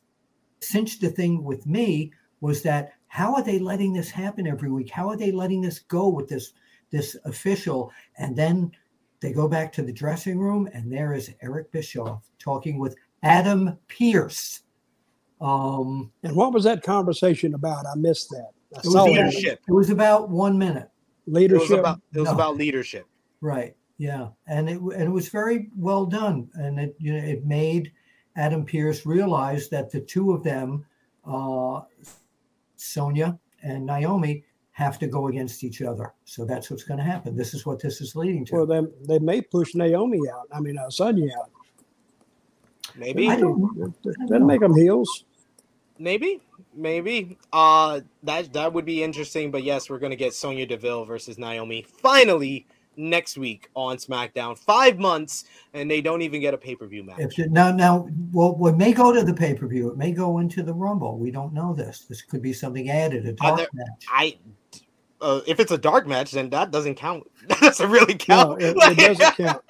cinched the thing with me was that how are they letting this happen every week? How are they letting this go with this this official? And then they go back to the dressing room, and there is Eric Bischoff talking with Adam Pearce. Um, And what was that conversation about? I missed that. I it was, about, leadership. it was about one minute. It was leadership. about it was No. about leadership. Right. Yeah, and it and it was very well done, and it you know it made Adam Pearce realize that the two of them, uh, Sonya and Naomi, have to go against each other. So that's what's going to happen. This is what this is leading to. well, they, they may push Naomi out. I mean, uh, Sonya out. Maybe. I don't- That'll make them heels. Maybe, maybe. Uh that that would be interesting. But yes, we're gonna get Sonya Deville versus Naomi finally next week on SmackDown. Five months, and they don't even get a pay per view match. If the, now now well, it may go to the pay per view. It may go into the Rumble. We don't know this. This could be something added, a dark there- match. I. Uh, if it's a dark match, then that doesn't count. that doesn't really No, count. it, it doesn't count.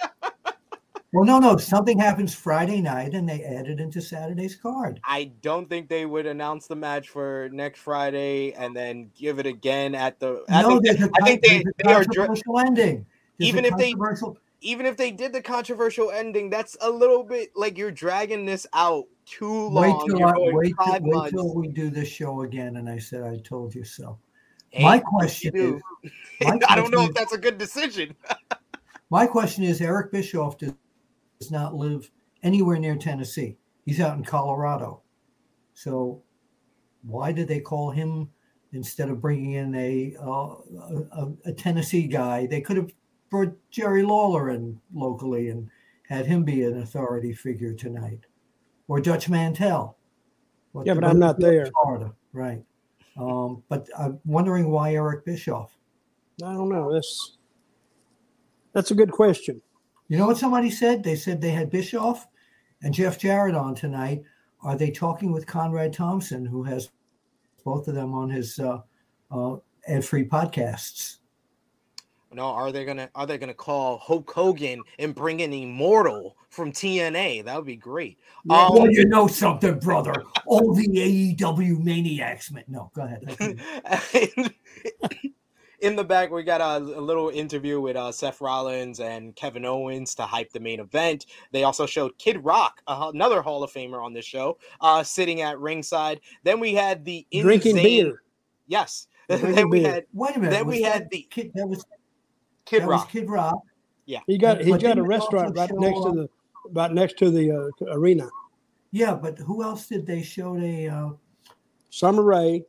Well, no, no. Something happens Friday night, and they add it into Saturday's card. I don't think they would announce the match for next Friday and then give it again at the. I no, think, there's they, a, I think they, they are controversial ending. Even if they- even if they did the controversial ending, that's a little bit like you're dragging this out too wait long. till I, wait, till, wait till we do this show again, and I said I told you so. Hey, my question do. is, my I don't know question if that's a good decision. my question is, Eric Bischoff does, does not live anywhere near Tennessee. He's out in Colorado. So why did they call him instead of bringing in a uh, a, a Tennessee guy? They could have brought Jerry Lawler in locally and had him be an authority figure tonight, or Dutch Mantell. Yeah, but I'm not there. Florida, right? Um, but I'm wondering why Eric Bischoff. I don't know. That's that's a good question. You know what somebody said? They said they had Bischoff and Jeff Jarrett on tonight. Are they talking with Conrad Thompson, who has both of them on his uh, uh, ad-free podcasts? No, are they gonna are they gonna call Hulk Hogan and bring an Immortal from TNA? That would be great. Yeah, Um, well, you know something, brother. All the AEW maniacs. Man. No, go ahead. in the back, we got a, a little interview with uh, Seth Rollins and Kevin Owens to hype the main event. They also showed Kid Rock, uh, another Hall of Famer on this show, uh, sitting at ringside. Then we had the Drinking insane- beer. Yes. Drinking then we beer. had Wait a minute. Then was we had the- Kid, that was Kid that Rock. was Kid Rock. He got he got a restaurant right next show, to the right next to the uh, arena. Yeah, but who else did they show? A uh, Summer Rae.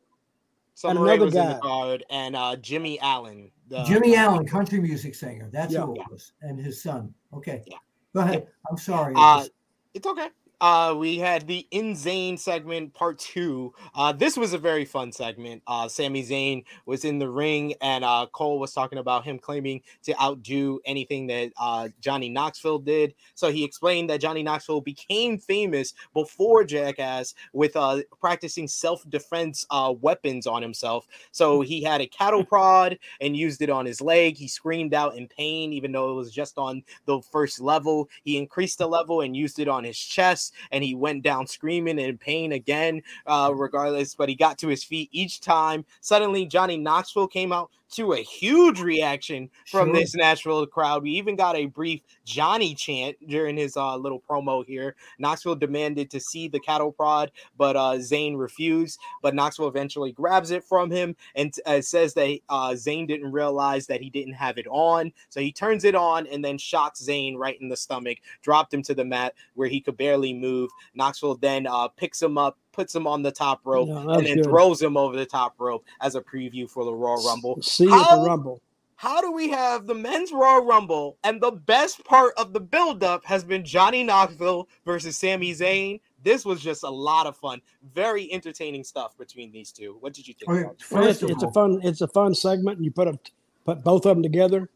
Summer and Rae another was in the guy. card, and uh, Jimmy Allen. the- Jimmy Allen, country music singer. That's Yeah. who it was, and his son. Okay, Yeah. go ahead. I'm sorry. Uh, it's okay. Uh, we had the Insane segment part two. Uh, this was a very fun segment. Uh, Sami Zayn was in the ring, and uh, Cole was talking about him claiming to outdo anything that uh, Johnny Knoxville did. So he explained that Johnny Knoxville became famous before Jackass with uh, practicing self defense uh, weapons on himself. So he had a cattle prod and used it on his leg. He screamed out in pain, even though it was just on the first level. He increased the level and used it on his chest, and he went down screaming in pain again, uh, regardless. But he got to his feet each time. Suddenly, Johnny Knoxville came out to a huge reaction from Sure. this Nashville crowd. We even got a brief Johnny chant during his uh, little promo here. Knoxville demanded to see the cattle prod, but uh, Zayn refused. But Knoxville eventually grabs it from him and uh, says that uh, Zayn didn't realize that he didn't have it on. So he turns it on and then shocks Zayn right in the stomach, dropped him to the mat where he could barely move. Knoxville then uh, picks him up, puts him on the top rope, No, and then good. throws him over the top rope as a preview for the Raw Rumble. See you at How- the Rumble. How do we have the men's Raw Rumble and the best part of the build-up has been Johnny Knoxville versus Sami Zayn? This was just a lot of fun. Very entertaining stuff between these two. What did you think? Okay, about it? Well, it's, it's a fun it's a fun segment, and you put a put both of them together.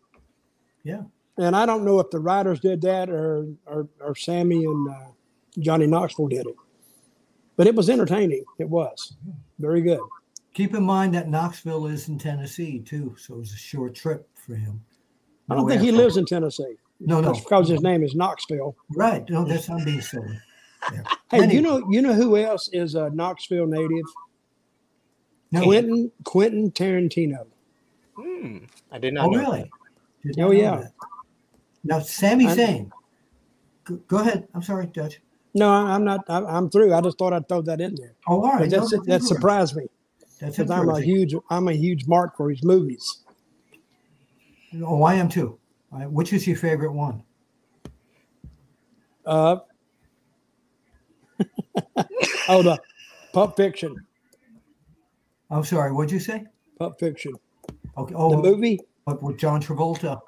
Yeah. And I don't know if the writers did that or or, or Sami and uh, Johnny Knoxville did it, but it was entertaining. It was very good. Keep in mind that Knoxville is in Tennessee too, so it was a short trip for him. I don't think he air lives in Tennessee. No, no. That's because his name is Knoxville. Right. No, that's I'm being silly. Yeah. Hey, Anyway, you know, you know who else is a Knoxville native? no, Quentin Quentin Tarantino. Hmm. I did not Oh, know. really? Did Oh, yeah. that. Now, Sami I'm- Zayn. Go, go ahead. I'm sorry, Dutch. No, I'm not. I- I'm through. I just thought I'd throw that in there. Oh, all right. That's, No, that surprised me That's because I'm a encouraging. huge. I'm a huge mark for his movies. Oh, I am too. All right, Which is your favorite one? Uh, oh, the Pulp Fiction. I'm sorry. What'd you say? Pulp Fiction. Okay. Oh, The Oh, movie, but with John Travolta.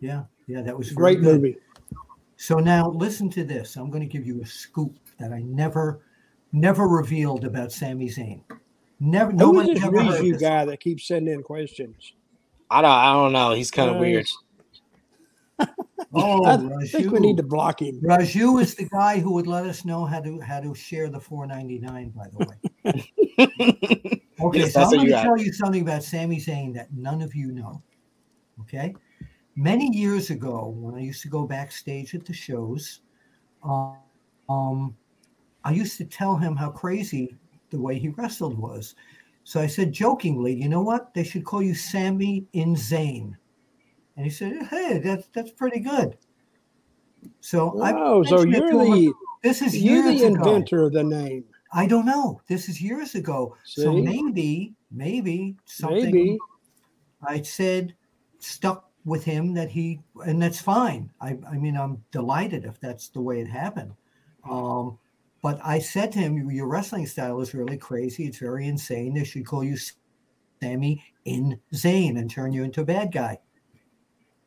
Yeah, yeah, that was very great good. movie. So now listen to this. I'm going to give you a scoop that I never, never revealed about Sami Zayn. Never. Who Nobody is this ever heard Riju this. guy that keeps sending in questions? I don't. I don't know. He's kind of Uh, weird. Oh, I think we need to block him. Raju is the guy who would let us know how to how to share the 4.99. By the way. Okay, Yes, so I'm going to tell you something about Sami Zayn that none of you know. Okay, many years ago, when I used to go backstage at the shows, um, um, I used to tell him how crazy the way he wrestled was. So I said jokingly, "You know what? They should call you Sammy in Zayn." And he said, "Hey, that's that's pretty good." So I Oh, so you're the this is you're years the ago. inventor of the name. I don't know. This is years ago. So maybe, maybe something Maybe I said stuck with him that he, and that's fine. I, I mean, I'm delighted if that's the way it happened. Um, but I said to him, your wrestling style is really crazy. It's very insane. They should call you Sammy in Zayn and turn you into a bad guy.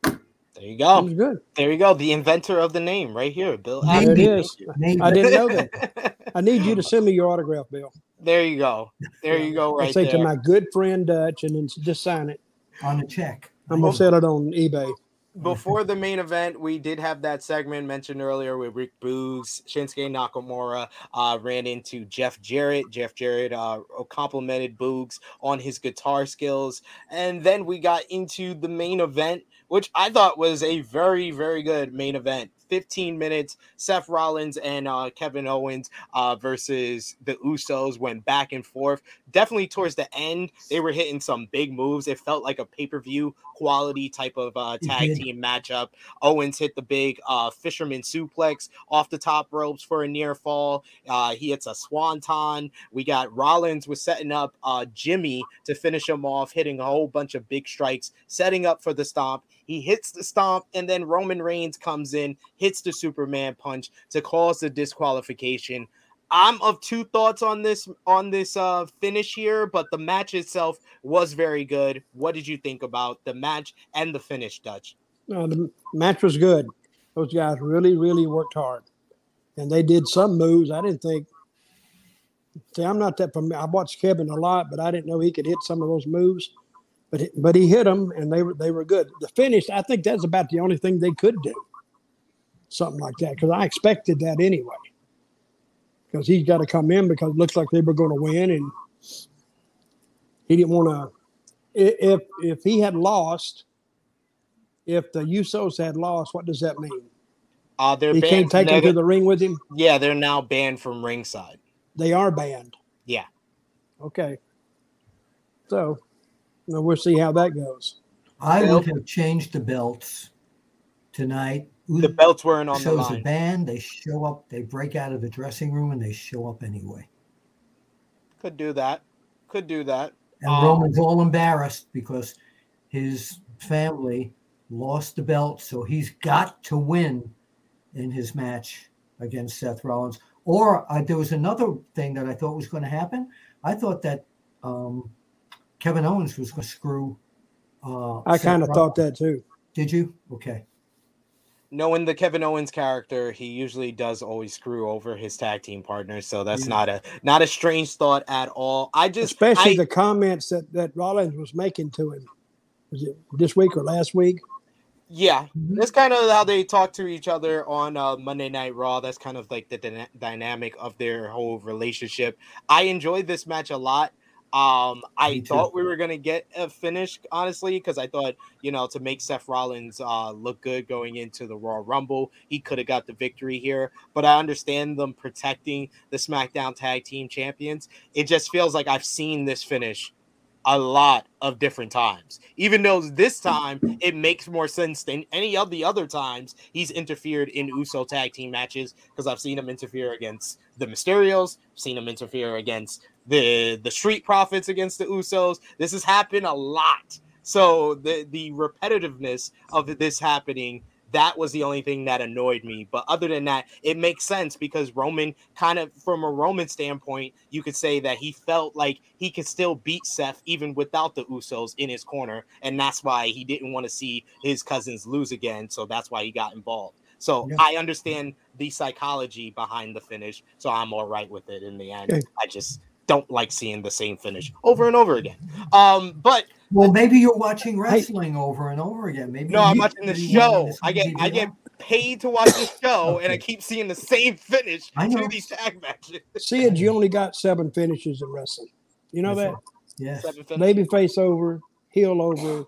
There you go. was good. There you go. The inventor of the name, right here, Bill. There Adams. it is. Maybe. I didn't know that. I need you to send me your autograph, Bill. there you go. There you go. I'll Right say there. to my good friend Dutch, and then just sign it. on a check. I'm gonna sell it on eBay. Before the main event, we did have that segment mentioned earlier with Rick Boogs, Shinsuke Nakamura uh, ran into Jeff Jarrett. Jeff Jarrett uh, complimented Boogs on his guitar skills. And then we got into the main event, which I thought was a very, very good main event. 15 minutes, Seth Rollins and uh, Kevin Owens uh, versus the Usos went back and forth. Definitely towards the end, they were hitting some big moves. It felt like a pay per view quality type of uh, tag team matchup. Owens hit the big uh, fisherman suplex off the top ropes for a near fall. Uh, he hits a swanton. We got Rollins was setting up uh, Jimmy to finish him off, hitting a whole bunch of big strikes, setting up for the stomp. He hits the stomp, and then Roman Reigns comes in, hits the Superman punch to cause the disqualification. I'm of two thoughts on this on this uh finish here, but the match itself was very good. What did you think about the match and the finish, Dutch? Uh, the match was good. Those guys really, really worked hard, and they did some moves. I didn't think. See, I'm not that familiar. I watched Kevin a lot, but I didn't know he could hit some of those moves. But he- but he hit them, and they were they were good. The finish, I think that's about the only thing they could do. Something like that, because I expected that anyway. Because he's got to come in because it looks like they were going to win, and he didn't want to. If if he had lost, if the Usos had lost, what does that mean? Uh they're He banned. can't take him to the ring with him. yeah, they're now banned from ringside. They are banned. Yeah. Okay. So, we'll see how that goes. I Bill? would have changed the belts tonight. The belts weren't on the shows a band. They show up. They break out of the dressing room and they show up anyway. Could do that. Could do that. And Um, Roman's all embarrassed because his family lost the belt, so he's got to win in his match against Seth Rollins. Or uh, there was another thing that I thought was going to happen. I thought that um, Kevin Owens was going to screw. Uh, I kind of thought that too. Did you? Okay. Knowing the Kevin Owens character, he usually does always screw over his tag team partners, so that's Yeah. not a not a strange thought at all. I just Especially I- the comments that, that Rollins was making to him Was it this week or last week? Yeah, Mhm. that's kind of how they talk to each other on uh, Monday Night Raw. That's kind of like the dyna- dynamic of their whole relationship. I enjoyed this match a lot. Um, I thought we were gonna get a finish, honestly, because I thought you know to make Seth Rollins uh, look good going into the Raw Rumble, he could have got the victory here. But I understand them protecting the SmackDown Tag Team Champions. It just feels like I've seen this finish a lot of different times. Even though this time it makes more sense than any of the other times he's interfered in Uso tag team matches because I've seen him interfere against the Mysterios, seen him interfere against the the Street Profits against the Usos. This has happened a lot. So the the repetitiveness of this happening that was the only thing that annoyed me. But other than that, it makes sense because Roman kind of from a Roman standpoint, you could say that he felt like he could still beat Seth even without the Usos in his corner, and that's why he didn't want to see his cousins lose again. So that's why he got involved. So Yeah. I understand the psychology behind the finish, so I'm all right with it in the end. Okay. I just don't like seeing the same finish over and over again. Um, but Well, maybe you're watching wrestling over and over again. Maybe no, I'm watching the show. I get I get paid to watch the show, and I keep seeing the same finish I to these tag matches. Sid, you only got seven finishes in wrestling. You know Yes, that? Yes. Seven finishes. Baby face over, heel over,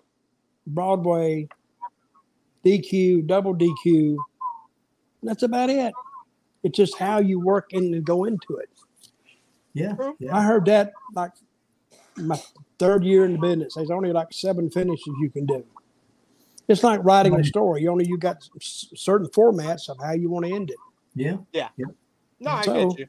Broadway, DQ, double DQ. That's about it. It's just how you work in and go into it. Yeah. Yeah. I heard that like my third year in the business. There's only like seven finishes you can do. It's like writing a story. You only you got certain formats of how you want to end it. Yeah. Yeah. No, I So- get you.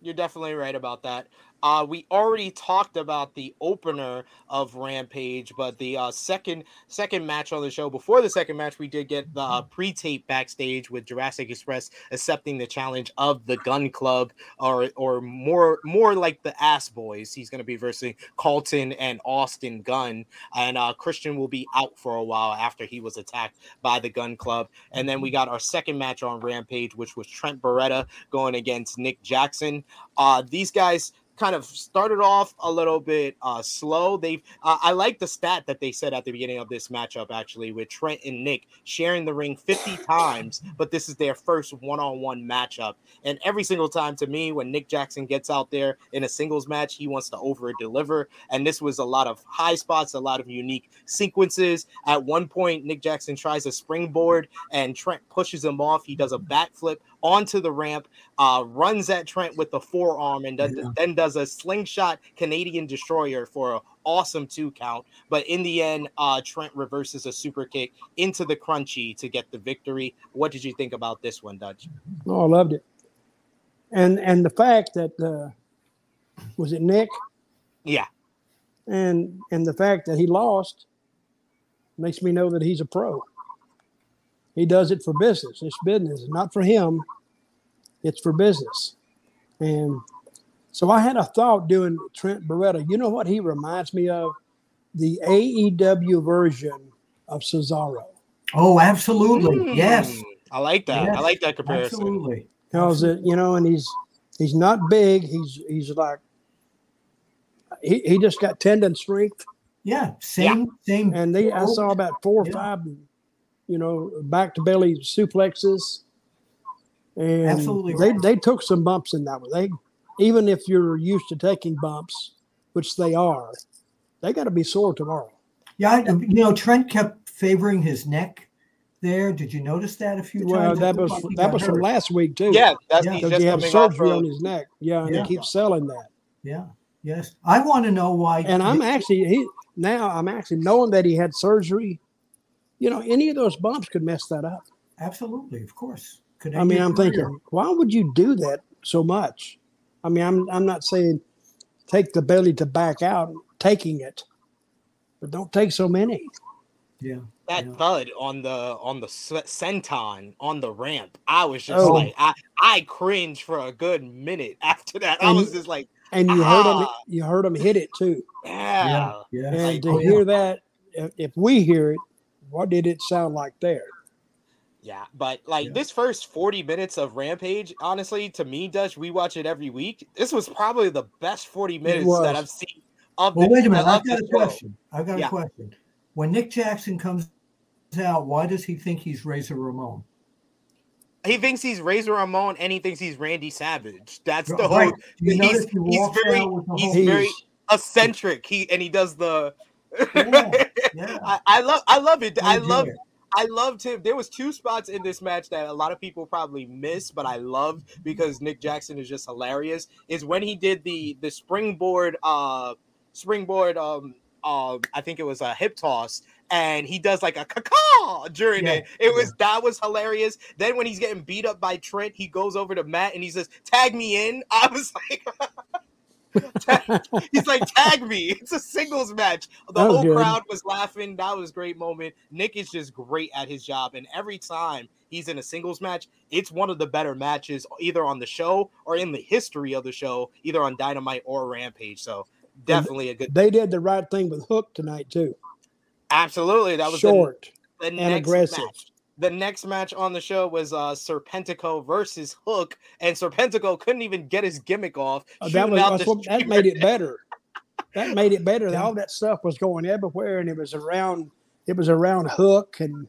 You're definitely right about that. Uh, we already talked about the opener of Rampage, but the uh, second second match on the show before the second match, we did get the uh, pre-tape backstage with Jurassic Express accepting the challenge of the Gun Club, or or more more like the Ass Boys. He's going to be versus Colten and Austin Gunn, and uh, Christian will be out for a while after he was attacked by the Gun Club. And then we got our second match on Rampage, which was Trent Baretta going against Nick Jackson. Uh, these guys kind of started off a little bit uh, slow. They've uh, I like the stat that they said at the beginning of this matchup actually with Trent and Nick sharing the ring 50 times, but this is their first one-on-one matchup. And every single time to me, when Nick Jackson gets out there in a singles match, he wants to over deliver. And this was a lot of high spots, a lot of unique sequences. At one point, Nick Jackson tries a springboard and Trent pushes him off. He does a backflip onto the ramp, uh, runs at Trent with the forearm, and then, Yeah. then does a slingshot Canadian destroyer for an awesome two count. But in the end, uh, Trent reverses a super kick into the crunchy to get the victory. What did you think about this one, Dutch? Oh, I loved it. And and the fact that uh, was it Nick Yeah, and and the fact that he lost makes me know that he's a pro. He does it for business. It's business, not for him. It's for business. And so I had a thought doing Trent Baretta. You know what he reminds me of? The AEW version of Cesaro. Oh, absolutely. Yes. Mm, I like that. I like that comparison. Absolutely. Because it, you know, and he's he's not big. He's he's like he, he just got tendon strength. Yeah. Same. Same. And they I saw about four or Yeah. five, you know, back to belly suplexes. And Absolutely they right. they took some bumps in that one. They even if you're used to taking bumps, which they are, they got to be sore tomorrow. Yeah. I, you know, Trent kept favoring his neck there. Did you notice that a few Well, times? that was that got was from last week too. Yeah, that's Yeah. because just he had coming surgery on his neck. Yeah, and Yeah. they keep selling that. Yeah. Yes. I want to know why. And I'm actually he now I'm actually knowing that he had surgery. You know, any of those bumps could mess that up. absolutely, of course. Could I mean, I'm career. thinking, why would you do that so much? I mean, I'm I'm not saying take the belly to back out, taking it, but don't take so many. Yeah. that Yeah. thud on the on the s- senton on the ramp. I was just Oh. like I I cringed for a good minute after that. I was just like, And you heard him, Ah. you heard him hit it too. yeah. Yeah. yeah. And Like, to oh, yeah. hear that, if, if we hear it, what did it sound like there? Yeah, but like Yeah. this first 40 minutes of Rampage, honestly, to me, Dutch, we watch it every week. This was probably the best 40 minutes that I've seen of Well, the, wait a minute. I've got a show. question. I've got Yeah. a question. when Nick Jackson comes out, why does he think he's Razor Ramon? He thinks he's Razor Ramon and he thinks he's Randy Savage. That's the Right. whole. Do you He's, notice he he's walks very out he's very eccentric. He and he does the. Yeah, yeah. I, I love I love it. I love. I loved him. There was two spots in this match that a lot of people probably missed, but I loved because Nick Jackson is just hilarious. Is when he did the the springboard uh springboard um um I think it was a hip toss and he does like a caca during Yeah, it. It was that was hilarious. Then when he's getting beat up by Trent, he goes over to Matt and he says, "Tag me in." I was like. He's like, tag me. It's a singles match. The whole good. crowd was laughing. That was a great moment. Nick is just great at his job. And every time he's in a singles match, it's one of the better matches, either on the show or in the history of the show, either on Dynamite or Rampage. So definitely a good. They did the right thing with Hook tonight too. Absolutely. That was the, Short the and next aggressive. match. The next match on the show was uh Serpentico versus Hook, and Serpentico couldn't even get his gimmick off. Uh, that was out that's the what, that made it better. That made it better. All that stuff was going everywhere, and it was around. It was around Hook, and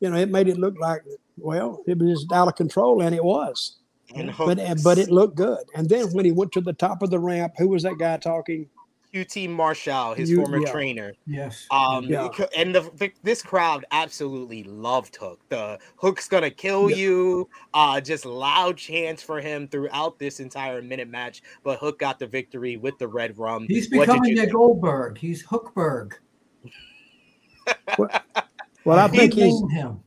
you know, it made it look like well, it was just out of control, and it was. And But Hook but it looked good. And then when he went to the top of the ramp, who was that guy talking? QT Marshall, his You- former yeah. trainer. Yes. Um, Yeah. and the, the- this crowd absolutely loved Hook. The Hook's gonna kill Yeah. you. Uh, just loud chants for him throughout this entire minute match. But Hook got the victory with the red rum. He's What did becoming you their think? Goldberg. He's Hookberg. Well, I He think he's named him.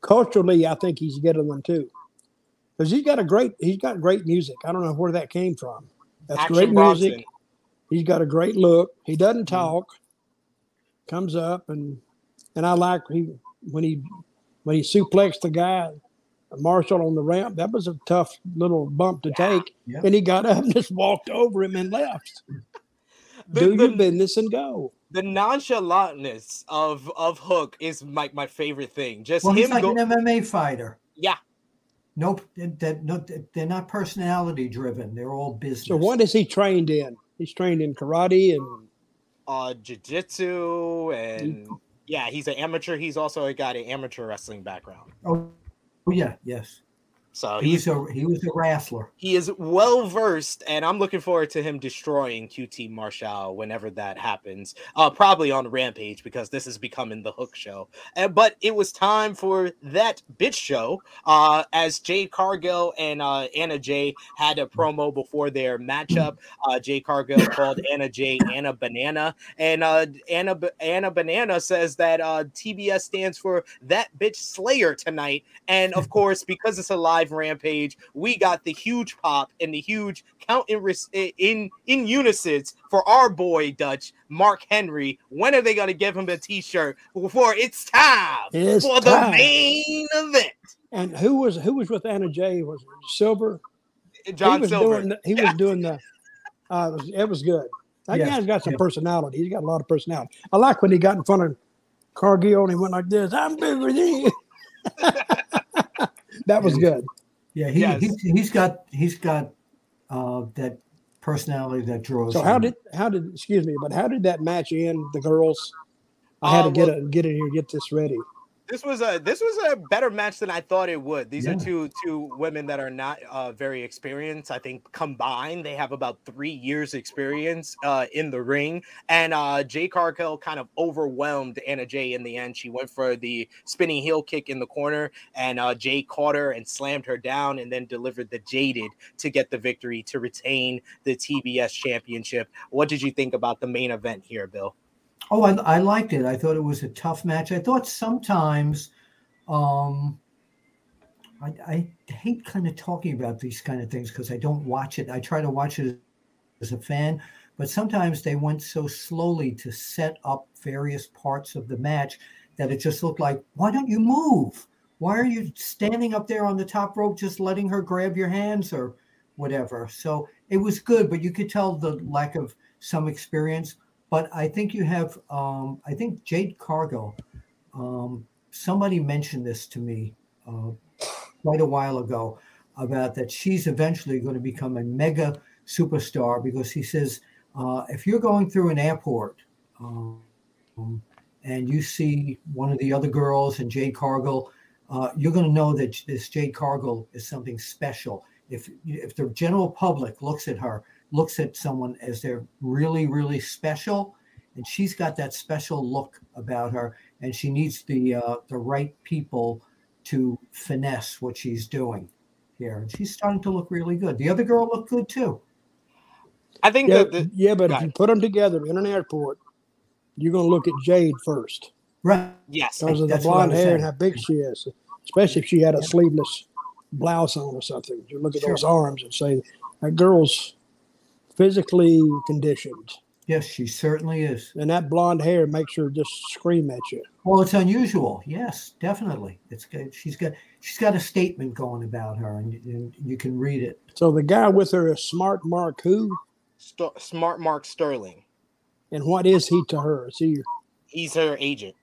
culturally, I think he's getting them too, because he's got a great he's got great music. I don't know where that came from. That's Action great Bronson. Music. He's got a great look. He doesn't Mm-hmm. talk. Comes up and and I like he when he when he suplexed the guy Marshall on the ramp. That was a tough little bump to Yeah. take. Yeah. And he got up and just walked over him and left. The, Do the, your business and go. the nonchalantness of of Hook is my, my favorite thing. Just Well, he's him like go. an MMA fighter. Yeah, Nope, that no, they're not personality driven. They're all business. So what is he trained in? He's trained in karate and uh, jiu-jitsu and yeah, he's an amateur. He's also got an amateur wrestling background. Oh, yeah, yes. So He he's was a he was a wrestler. he is well versed, and I'm looking forward to him destroying QT Marshall whenever that happens. Uh, probably on Rampage because this is becoming the Hook show. Uh, but it was time for that bitch show. Uh, as Jade Cargill and uh, Anna Jay had a promo before their matchup. Uh, Jade Cargill called Anna Jay Anna Banana, and uh, Anna B- Anna Banana says that uh, TBS stands for that bitch Slayer tonight. And of course, because it's a live rampage, we got the huge pop and the huge count in in in unisons for our boy Dutch Mark Henry. When are they gonna give him a T-shirt before it's time It's for the main event? and who was who was with Anna Jay? Was it Silver? John he was Silver. doing the, he was doing the uh, it was, it was good. That Yeah, guy's got some yeah. personality. He's got a lot of personality. I like when he got in front of Cargill and he went like this. I'm bigger than you. that was good. Yeah, he, Yes. he's, he's got he's got uh, that personality that draws. So how him. did how did excuse me, but how did that match end? The girls. I had Uh, to get well- it get in here get this ready. This was a this was a better match than I thought it would. These are two two women that are not uh, very experienced. I think combined they have about three years experience uh, in the ring. And uh, Jade Cargill kind of overwhelmed Anna Jay in the end. She went for the spinning heel kick in the corner, and uh, Jay caught her and slammed her down, and then delivered the jaded to get the victory to retain the TBS championship. What did you think about the main event here, Bill? Oh, I, I liked it. I thought it was a tough match. I thought sometimes, um, I, I hate kind of talking about these kind of things because I don't watch it. I try to watch it as a fan, but sometimes they went so slowly to set up various parts of the match that it just looked like, why don't you move? Why are you standing up there on the top rope just letting her grab your hands or whatever? So it was good, but you could tell the lack of some experience but I think you have. Um, I think Jade Cargill. Um, somebody mentioned this to me uh, quite a while ago about that she's eventually going to become a mega superstar because he says uh, if you're going through an airport um, and you see one of the other girls and Jade Cargill, uh, you're going to know that this Jade Cargill is something special. If if the general public looks at her, looks at someone as they're really really special, and she's got that special look about her, and she needs the uh, the right people to finesse what she's doing here, and she's starting to look really good. The other girl looked good too. I think Yeah, that the, yeah, but if you put them together in an airport, you're going to look at Jade first Right. yes, because of the That's what I blonde was hair and how big she is, especially if she had a sleeveless blouse on or something. You look at Sure. those arms and say, that girl's physically conditioned. Yes, she certainly is. And that blonde hair makes her just scream at you. Well, it's unusual. Yes, definitely. It's good. She's got she's got a statement going about her, and, and you can read it. So the guy with her is Smart Mark who? St- Smart Mark Sterling. And what is he to her? Is he He's her agent.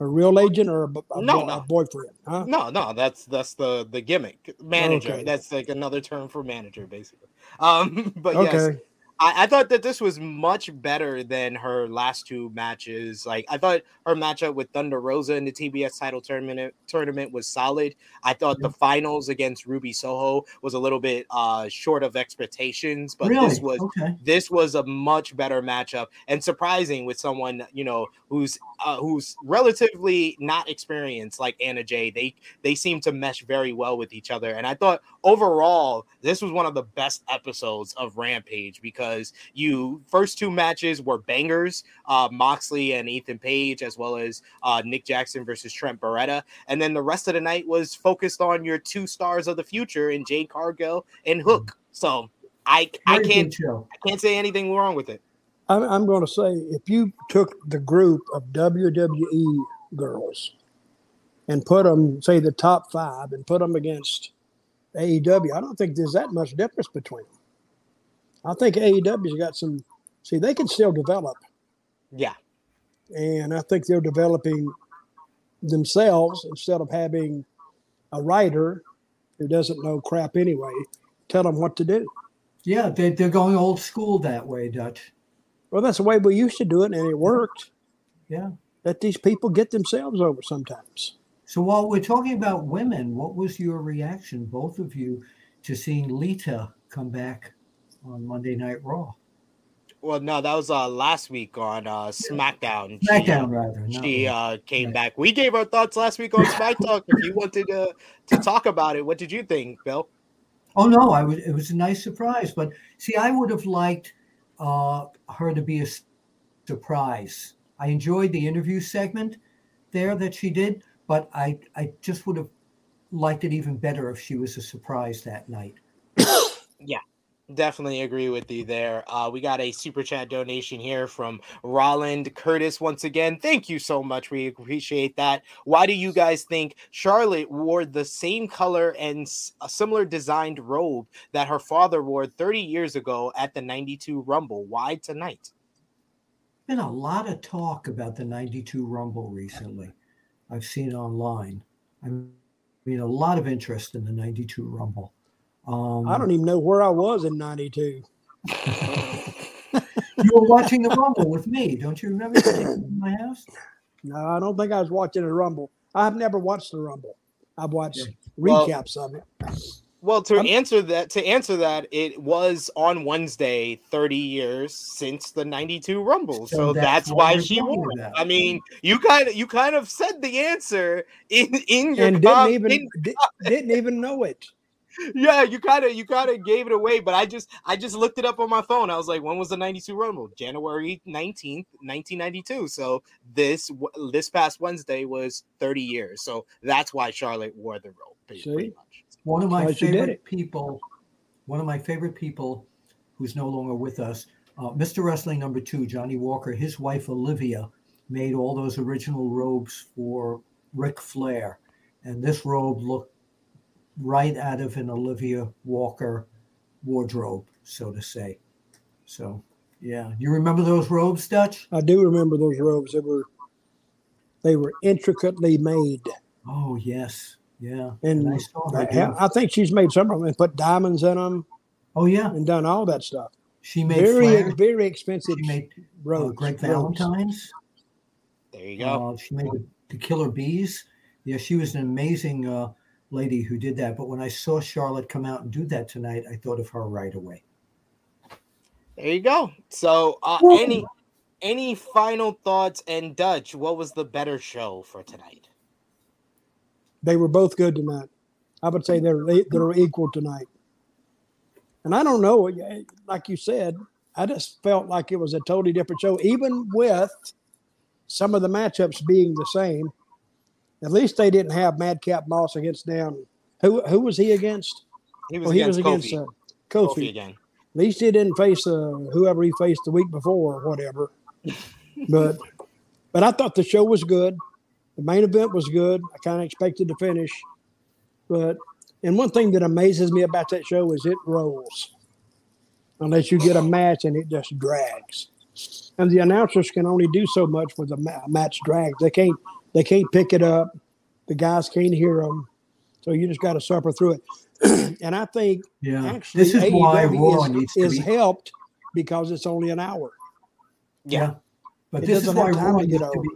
A real agent or a, a No, bo- no. a boyfriend? Huh? No, no, that's that's the the gimmick manager. Okay. That's like another term for manager, basically. Um, but yes, Okay. I, I thought that this was much better than her last two matches. Like I thought her matchup with Thunder Rosa in the TBS title tournament tournament was solid. I thought the finals against Ruby Soho was a little bit uh short of expectations, but really? this was okay. this was a much better matchup and surprising with someone you know who's uh, who's relatively not experienced like Anna Jay. They they seem to mesh very well with each other, and I thought overall this was one of the best episodes of Rampage because you first two matches were bangers, uh, Moxley and Ethan Page, as well as uh, Nick Jackson versus Trent Baretta, and then the rest of the night was focused on your two stars of the future in Jade Cargill and Hook. So. I, I can't. I can't say anything wrong with it. I'm, I'm going to say if you took the group of WWE girls and put them, say the top five, and put them against AEW, I don't think there's that much difference between them. I think AEW's got some. See, they can still develop, Yeah, and I think they're developing themselves instead of having a writer who doesn't know crap anyway tell them what to do. Yeah, they, they're going old school that way, Dutch. Well, that's the way we used to do it, and it worked. Yeah. Let these people get themselves over sometimes. So while we're talking about women, what was your reaction, both of you, to seeing Lita come back on Monday Night Raw? well, no, that was uh last week on uh SmackDown. She, SmackDown, rather. not She uh came Right. back. We gave our thoughts last week on Smack Talk. If you wanted to to talk about it, what did you think, Bill? Oh no, I was. It was a nice surprise, but see, I would have liked uh, her to be a surprise. I enjoyed the interview segment there that she did, but I I just would have liked it even better if she was a surprise that night. Definitely agree with you there. Uh, we got a super chat donation here from Roland Curtis once again. Thank you so much. We appreciate that. Why do you guys think Charlotte wore the same color and a similar designed robe that her father wore 30 years ago at the 92 Rumble? Why tonight? Been a lot of talk about the '92 Rumble recently. I've seen online. I mean, a lot of interest in the '92 Rumble. Um, I don't even know where I was in '92. You were watching the Rumble with me, don't you remember? my house. No, I don't think I was watching the Rumble. I've never watched the Rumble. I've watched Yeah. Well- recaps of it. Well, to I'm- answer that, to answer that, it was on Wednesday, 30 years since the 92 Rumble. So, So that's, that's what why she talking wore I mean, you kind of you kind of said the answer in in your And didn't even di- didn't even know it. Yeah, you kind of you kind of gave it away, but I just I just looked it up on my phone. I was like, when was the 92 Rumble? January 19th, 1992. So this this past Wednesday was 30 years. So that's why Charlotte wore the robe pretty, pretty much. One of my Glad favorite people, one of my favorite people who's no longer with us, uh, Mr. Wrestling number two, Johnny Walker, his wife Olivia made all those original robes for Ric Flair. And this robe looked right out of an Olivia Walker wardrobe, so to say. So, yeah. You remember those robes, Dutch? I do remember those robes. They were they were intricately made, Oh, yes. Yeah. and I saw her I, I think she's made some of them and put diamonds in them Oh, yeah. and done all that stuff. She made Very Flair. very expensive She made uh, robes. Greg robes. Valentine's. There you go. Uh, she made the, the Killer Bees. Yeah, she was an amazing uh, lady who did that. But when I saw Charlotte come out and do that tonight, I thought of her right away. There you go. So, uh, any any final thoughts? And Dutch, what was the better show for tonight? They were both good tonight. I would say they're they're equal tonight. And I don't know, like you said, I just felt like it was a totally different show, even with some of the matchups being the same. At least they didn't have Madcap Moss against down. Who who was he against? He was, against, he was against uh, Kofi. Kofi again. At least he didn't face uh, whoever he faced the week before or whatever. but but I thought the show was good. The main event was good. I kind of expected to finish, but and one thing that amazes me about that show is it rolls. Unless you get a match and it just drags. And the announcers can only do so much with a match drag. They can't they can't pick it up. The guys can't hear them. So you just got to suffer through it. and I think yeah. actually this is AEW why Raw is, needs to is be... helped because it's only an hour. Yeah. yeah. But it this is why Raw needs to be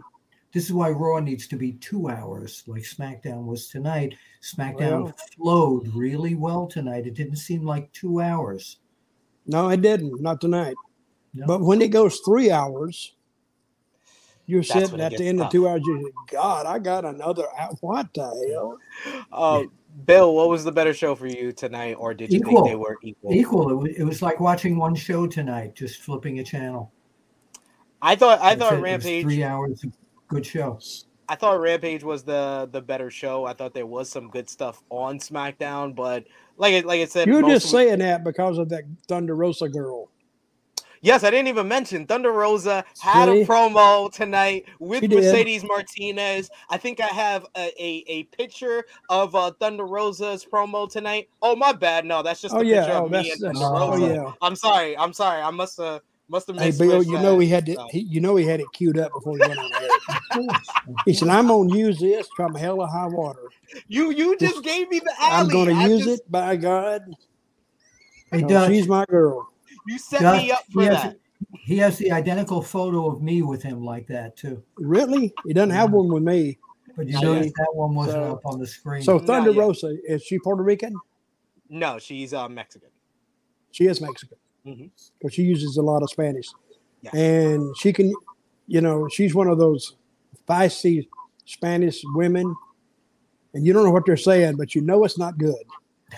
this is why Raw needs to be two hours, like SmackDown was tonight. SmackDown well, flowed really well tonight. It didn't seem like two hours. No, it didn't. Not tonight. No. But when it goes three hours, you're That's sitting at the end tough. of two hours. You God, I got another. What the hell? Uh, Bill, what was the better show for you tonight, or did you equal. think they were equal? Equal. It was, it was like watching one show tonight, just flipping a channel. I thought I thought Rampage three hours of good show. I thought Rampage was the the better show. I thought there was some good stuff on SmackDown, but like like I said, you're just saying that because of that Thunder Rosa girl. Yes, I didn't even mention Thunder Rosa had a promo tonight with Mercedes Martinez. I think I have a, a, a picture of uh, Thunder Rosa's promo tonight. Oh my bad, no, that's just a oh, yeah. picture oh, of me and Thunder oh, Rosa. Yeah. I'm sorry, I'm sorry, I must have must have. Hey Bill, you know he had to. He, you know he had it queued up before he went on air. he said, "I'm gonna use this from hell or high water." You you just gave me the alley. I'm gonna use just... it. By God, hey, no, she's my girl. You set me up for that. he has the identical photo of me with him like that too. Really? He doesn't have one with me. But you know that one wasn't so, up on the screen. So Thunder Rosa is she Puerto Rican? No, she's uh, Mexican. She is Mexican mm-hmm. but she uses a lot of Spanish, yeah. and she can, you know, she's one of those feisty Spanish women, and you don't know what they're saying, but you know it's not good.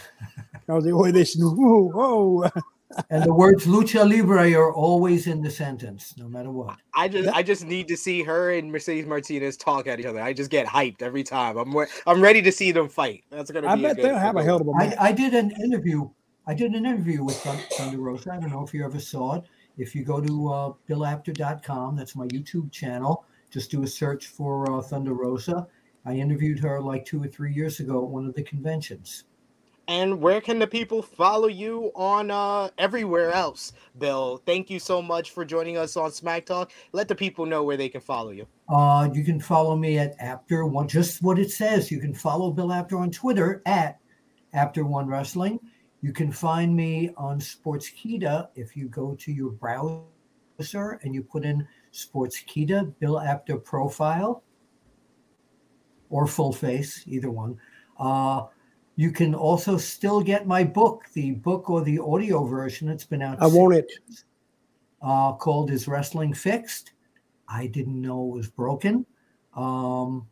Because the way they say, whoa, whoa. and the words lucha libre are always in the sentence, no matter what. I just I just need to see her and Mercedes Martinez talk at each other. I just get hyped every time. I'm I'm ready to see them fight. That's gonna I be. I bet they'll have a hell of a match. I, I did an interview I did an interview with Thunder Rosa. I don't know if you ever saw it. If you go to uh, BillApter.com, that's my YouTube channel. Just do a search for uh, Thunder Rosa. I interviewed her like two or three years ago at one of the conventions. And where can the people follow you on uh, everywhere else, Bill? Thank you so much for joining us on Smack Talk. Let the people know where they can follow you. Uh, you can follow me at Apter One, just what it says. You can follow Bill Apter on Twitter at Apter One Wrestling. You can find me on Sportskeeda if you go to your browser and you put in Sportskeeda Bill Apter profile or full face, either one. Uh, you can also still get my book, the book or the audio version. It's been out. I want it. Uh, called "Is Wrestling Fixed?" I didn't know it was broken. Um,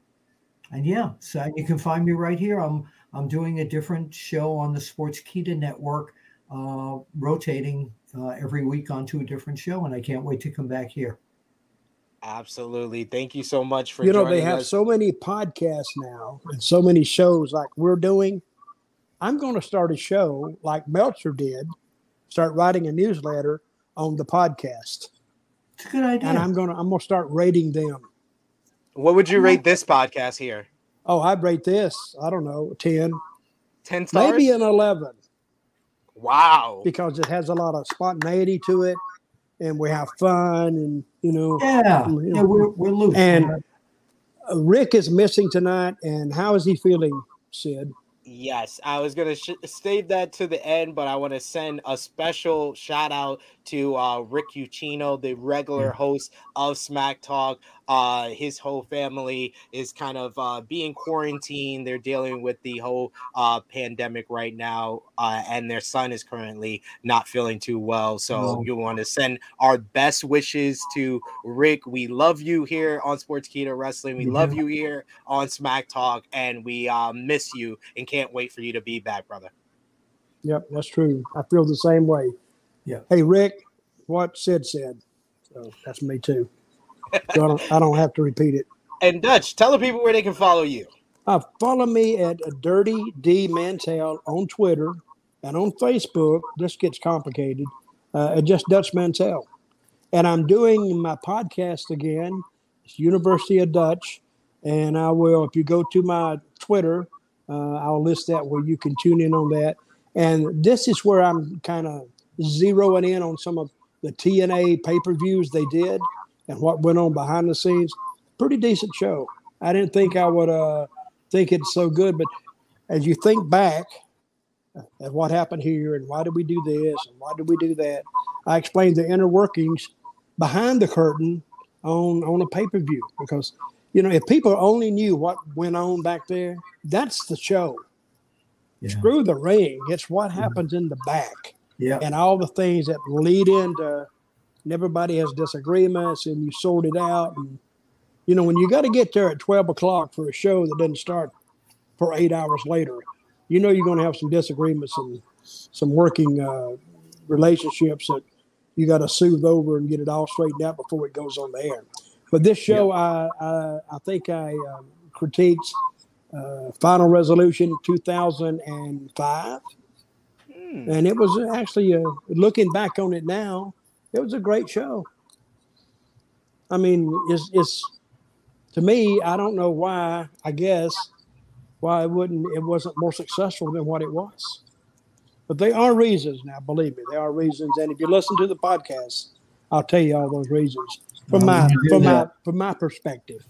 and yeah, so you can find me right here. I'm I'm doing a different show on the Sportskeeda Network, uh, rotating uh, every week onto a different show, and I can't wait to come back here. Absolutely. Thank you so much for you know they have us. so many podcasts now and so many shows like we're doing. I'm going to start a show like Meltzer did, start writing a newsletter on the podcast. It's a good idea. And I'm gonna I'm gonna start rating them. What would you rate this podcast here? Oh, I'd rate this. I don't know, 10. 10 stars? Maybe an 11. Wow. Because it has a lot of spontaneity to it and we have fun and, you know. Yeah. You know, yeah, we're, we're loose. And uh, Rick is missing tonight. And how is he feeling, Sid? Yes, I was gonna sh- save that to the end, but I want to send a special shout out to uh, Rick Ucchino, the regular host of Smack Talk. Uh, his whole family is kind of uh, being quarantined. They're dealing with the whole uh, pandemic right now, uh, and their son is currently not feeling too well. So No. you want to send our best wishes to Rick. We love you here on Sportskeeda Wrestling. We We love you here on Smack Talk, and we uh, miss you and can't wait for you to be back, brother. Yep, that's true. I feel the same way. Yeah. Hey, Rick, what Sid said. So that's me too. So I don't, I don't have to repeat it. And Dutch, tell the people where they can follow you. Uh, follow me at Dirty D Mantell on Twitter and on Facebook. This gets complicated. Uh, at just Dutch Mantell. And I'm doing my podcast again. It's University of Dutch. And I will, if you go to my Twitter, uh, I'll list that where you can tune in on that. And this is where I'm kind of zeroing in on some of the TNA pay per views they did and what went on behind the scenes. Pretty decent show. I didn't think I would uh, think it's so good, but as you think back at what happened here and why did we do this and why did we do that, I explained the inner workings behind the curtain on on a pay per view because you know if people only knew what went on back there, that's the show. Yeah. Screw the ring; it's what happens in the back Yeah. and all the things that lead into and everybody has disagreements and you sort it out. And you know when you got to get there at 12 o'clock for a show that doesn't start for eight hours later you know you're going to have some disagreements and some working uh, relationships that you got to soothe over and get it all straightened out before it goes on the air. But this show I, I i think i um, critiqued uh, final resolution 2005 Hmm. and it was actually uh, looking back on it now it was a great show. I mean it's, it's to me i don't know why i guess why it wouldn't it wasn't more successful than what it was. But there are reasons now believe me there are reasons. And if you listen to the podcast i'll tell you all those reasons from Well, my from my from my perspective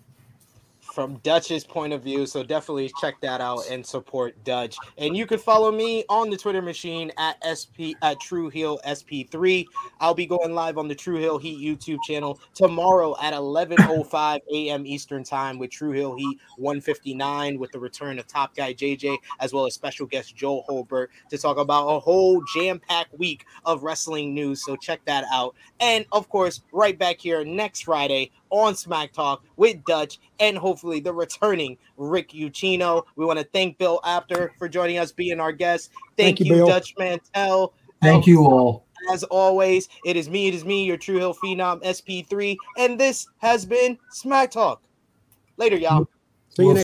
from Dutch's point of view. So definitely check that out and support Dutch. And you can follow me on the Twitter machine at SP at True Heel SP3. I'll be going live on the True Heel Heat YouTube channel tomorrow at 11:05 a.m. Eastern Time with True Heel Heat 159 with the return of Top Guy JJ as well as special guest Joel Holbert to talk about a whole jam-packed week of wrestling news. So check that out. And of course, right back here next Friday on Smack Talk with Dutch and hopefully the returning Rick Ucchino. We want to thank Bill Apter for joining us, being our guest. Thank, Thank you, you, Bill. Dutch Mantell. Thank you all. As always, it is me, it is me, your True Heel Phenom SP3, and this has been Smack Talk. Later, y'all. see you next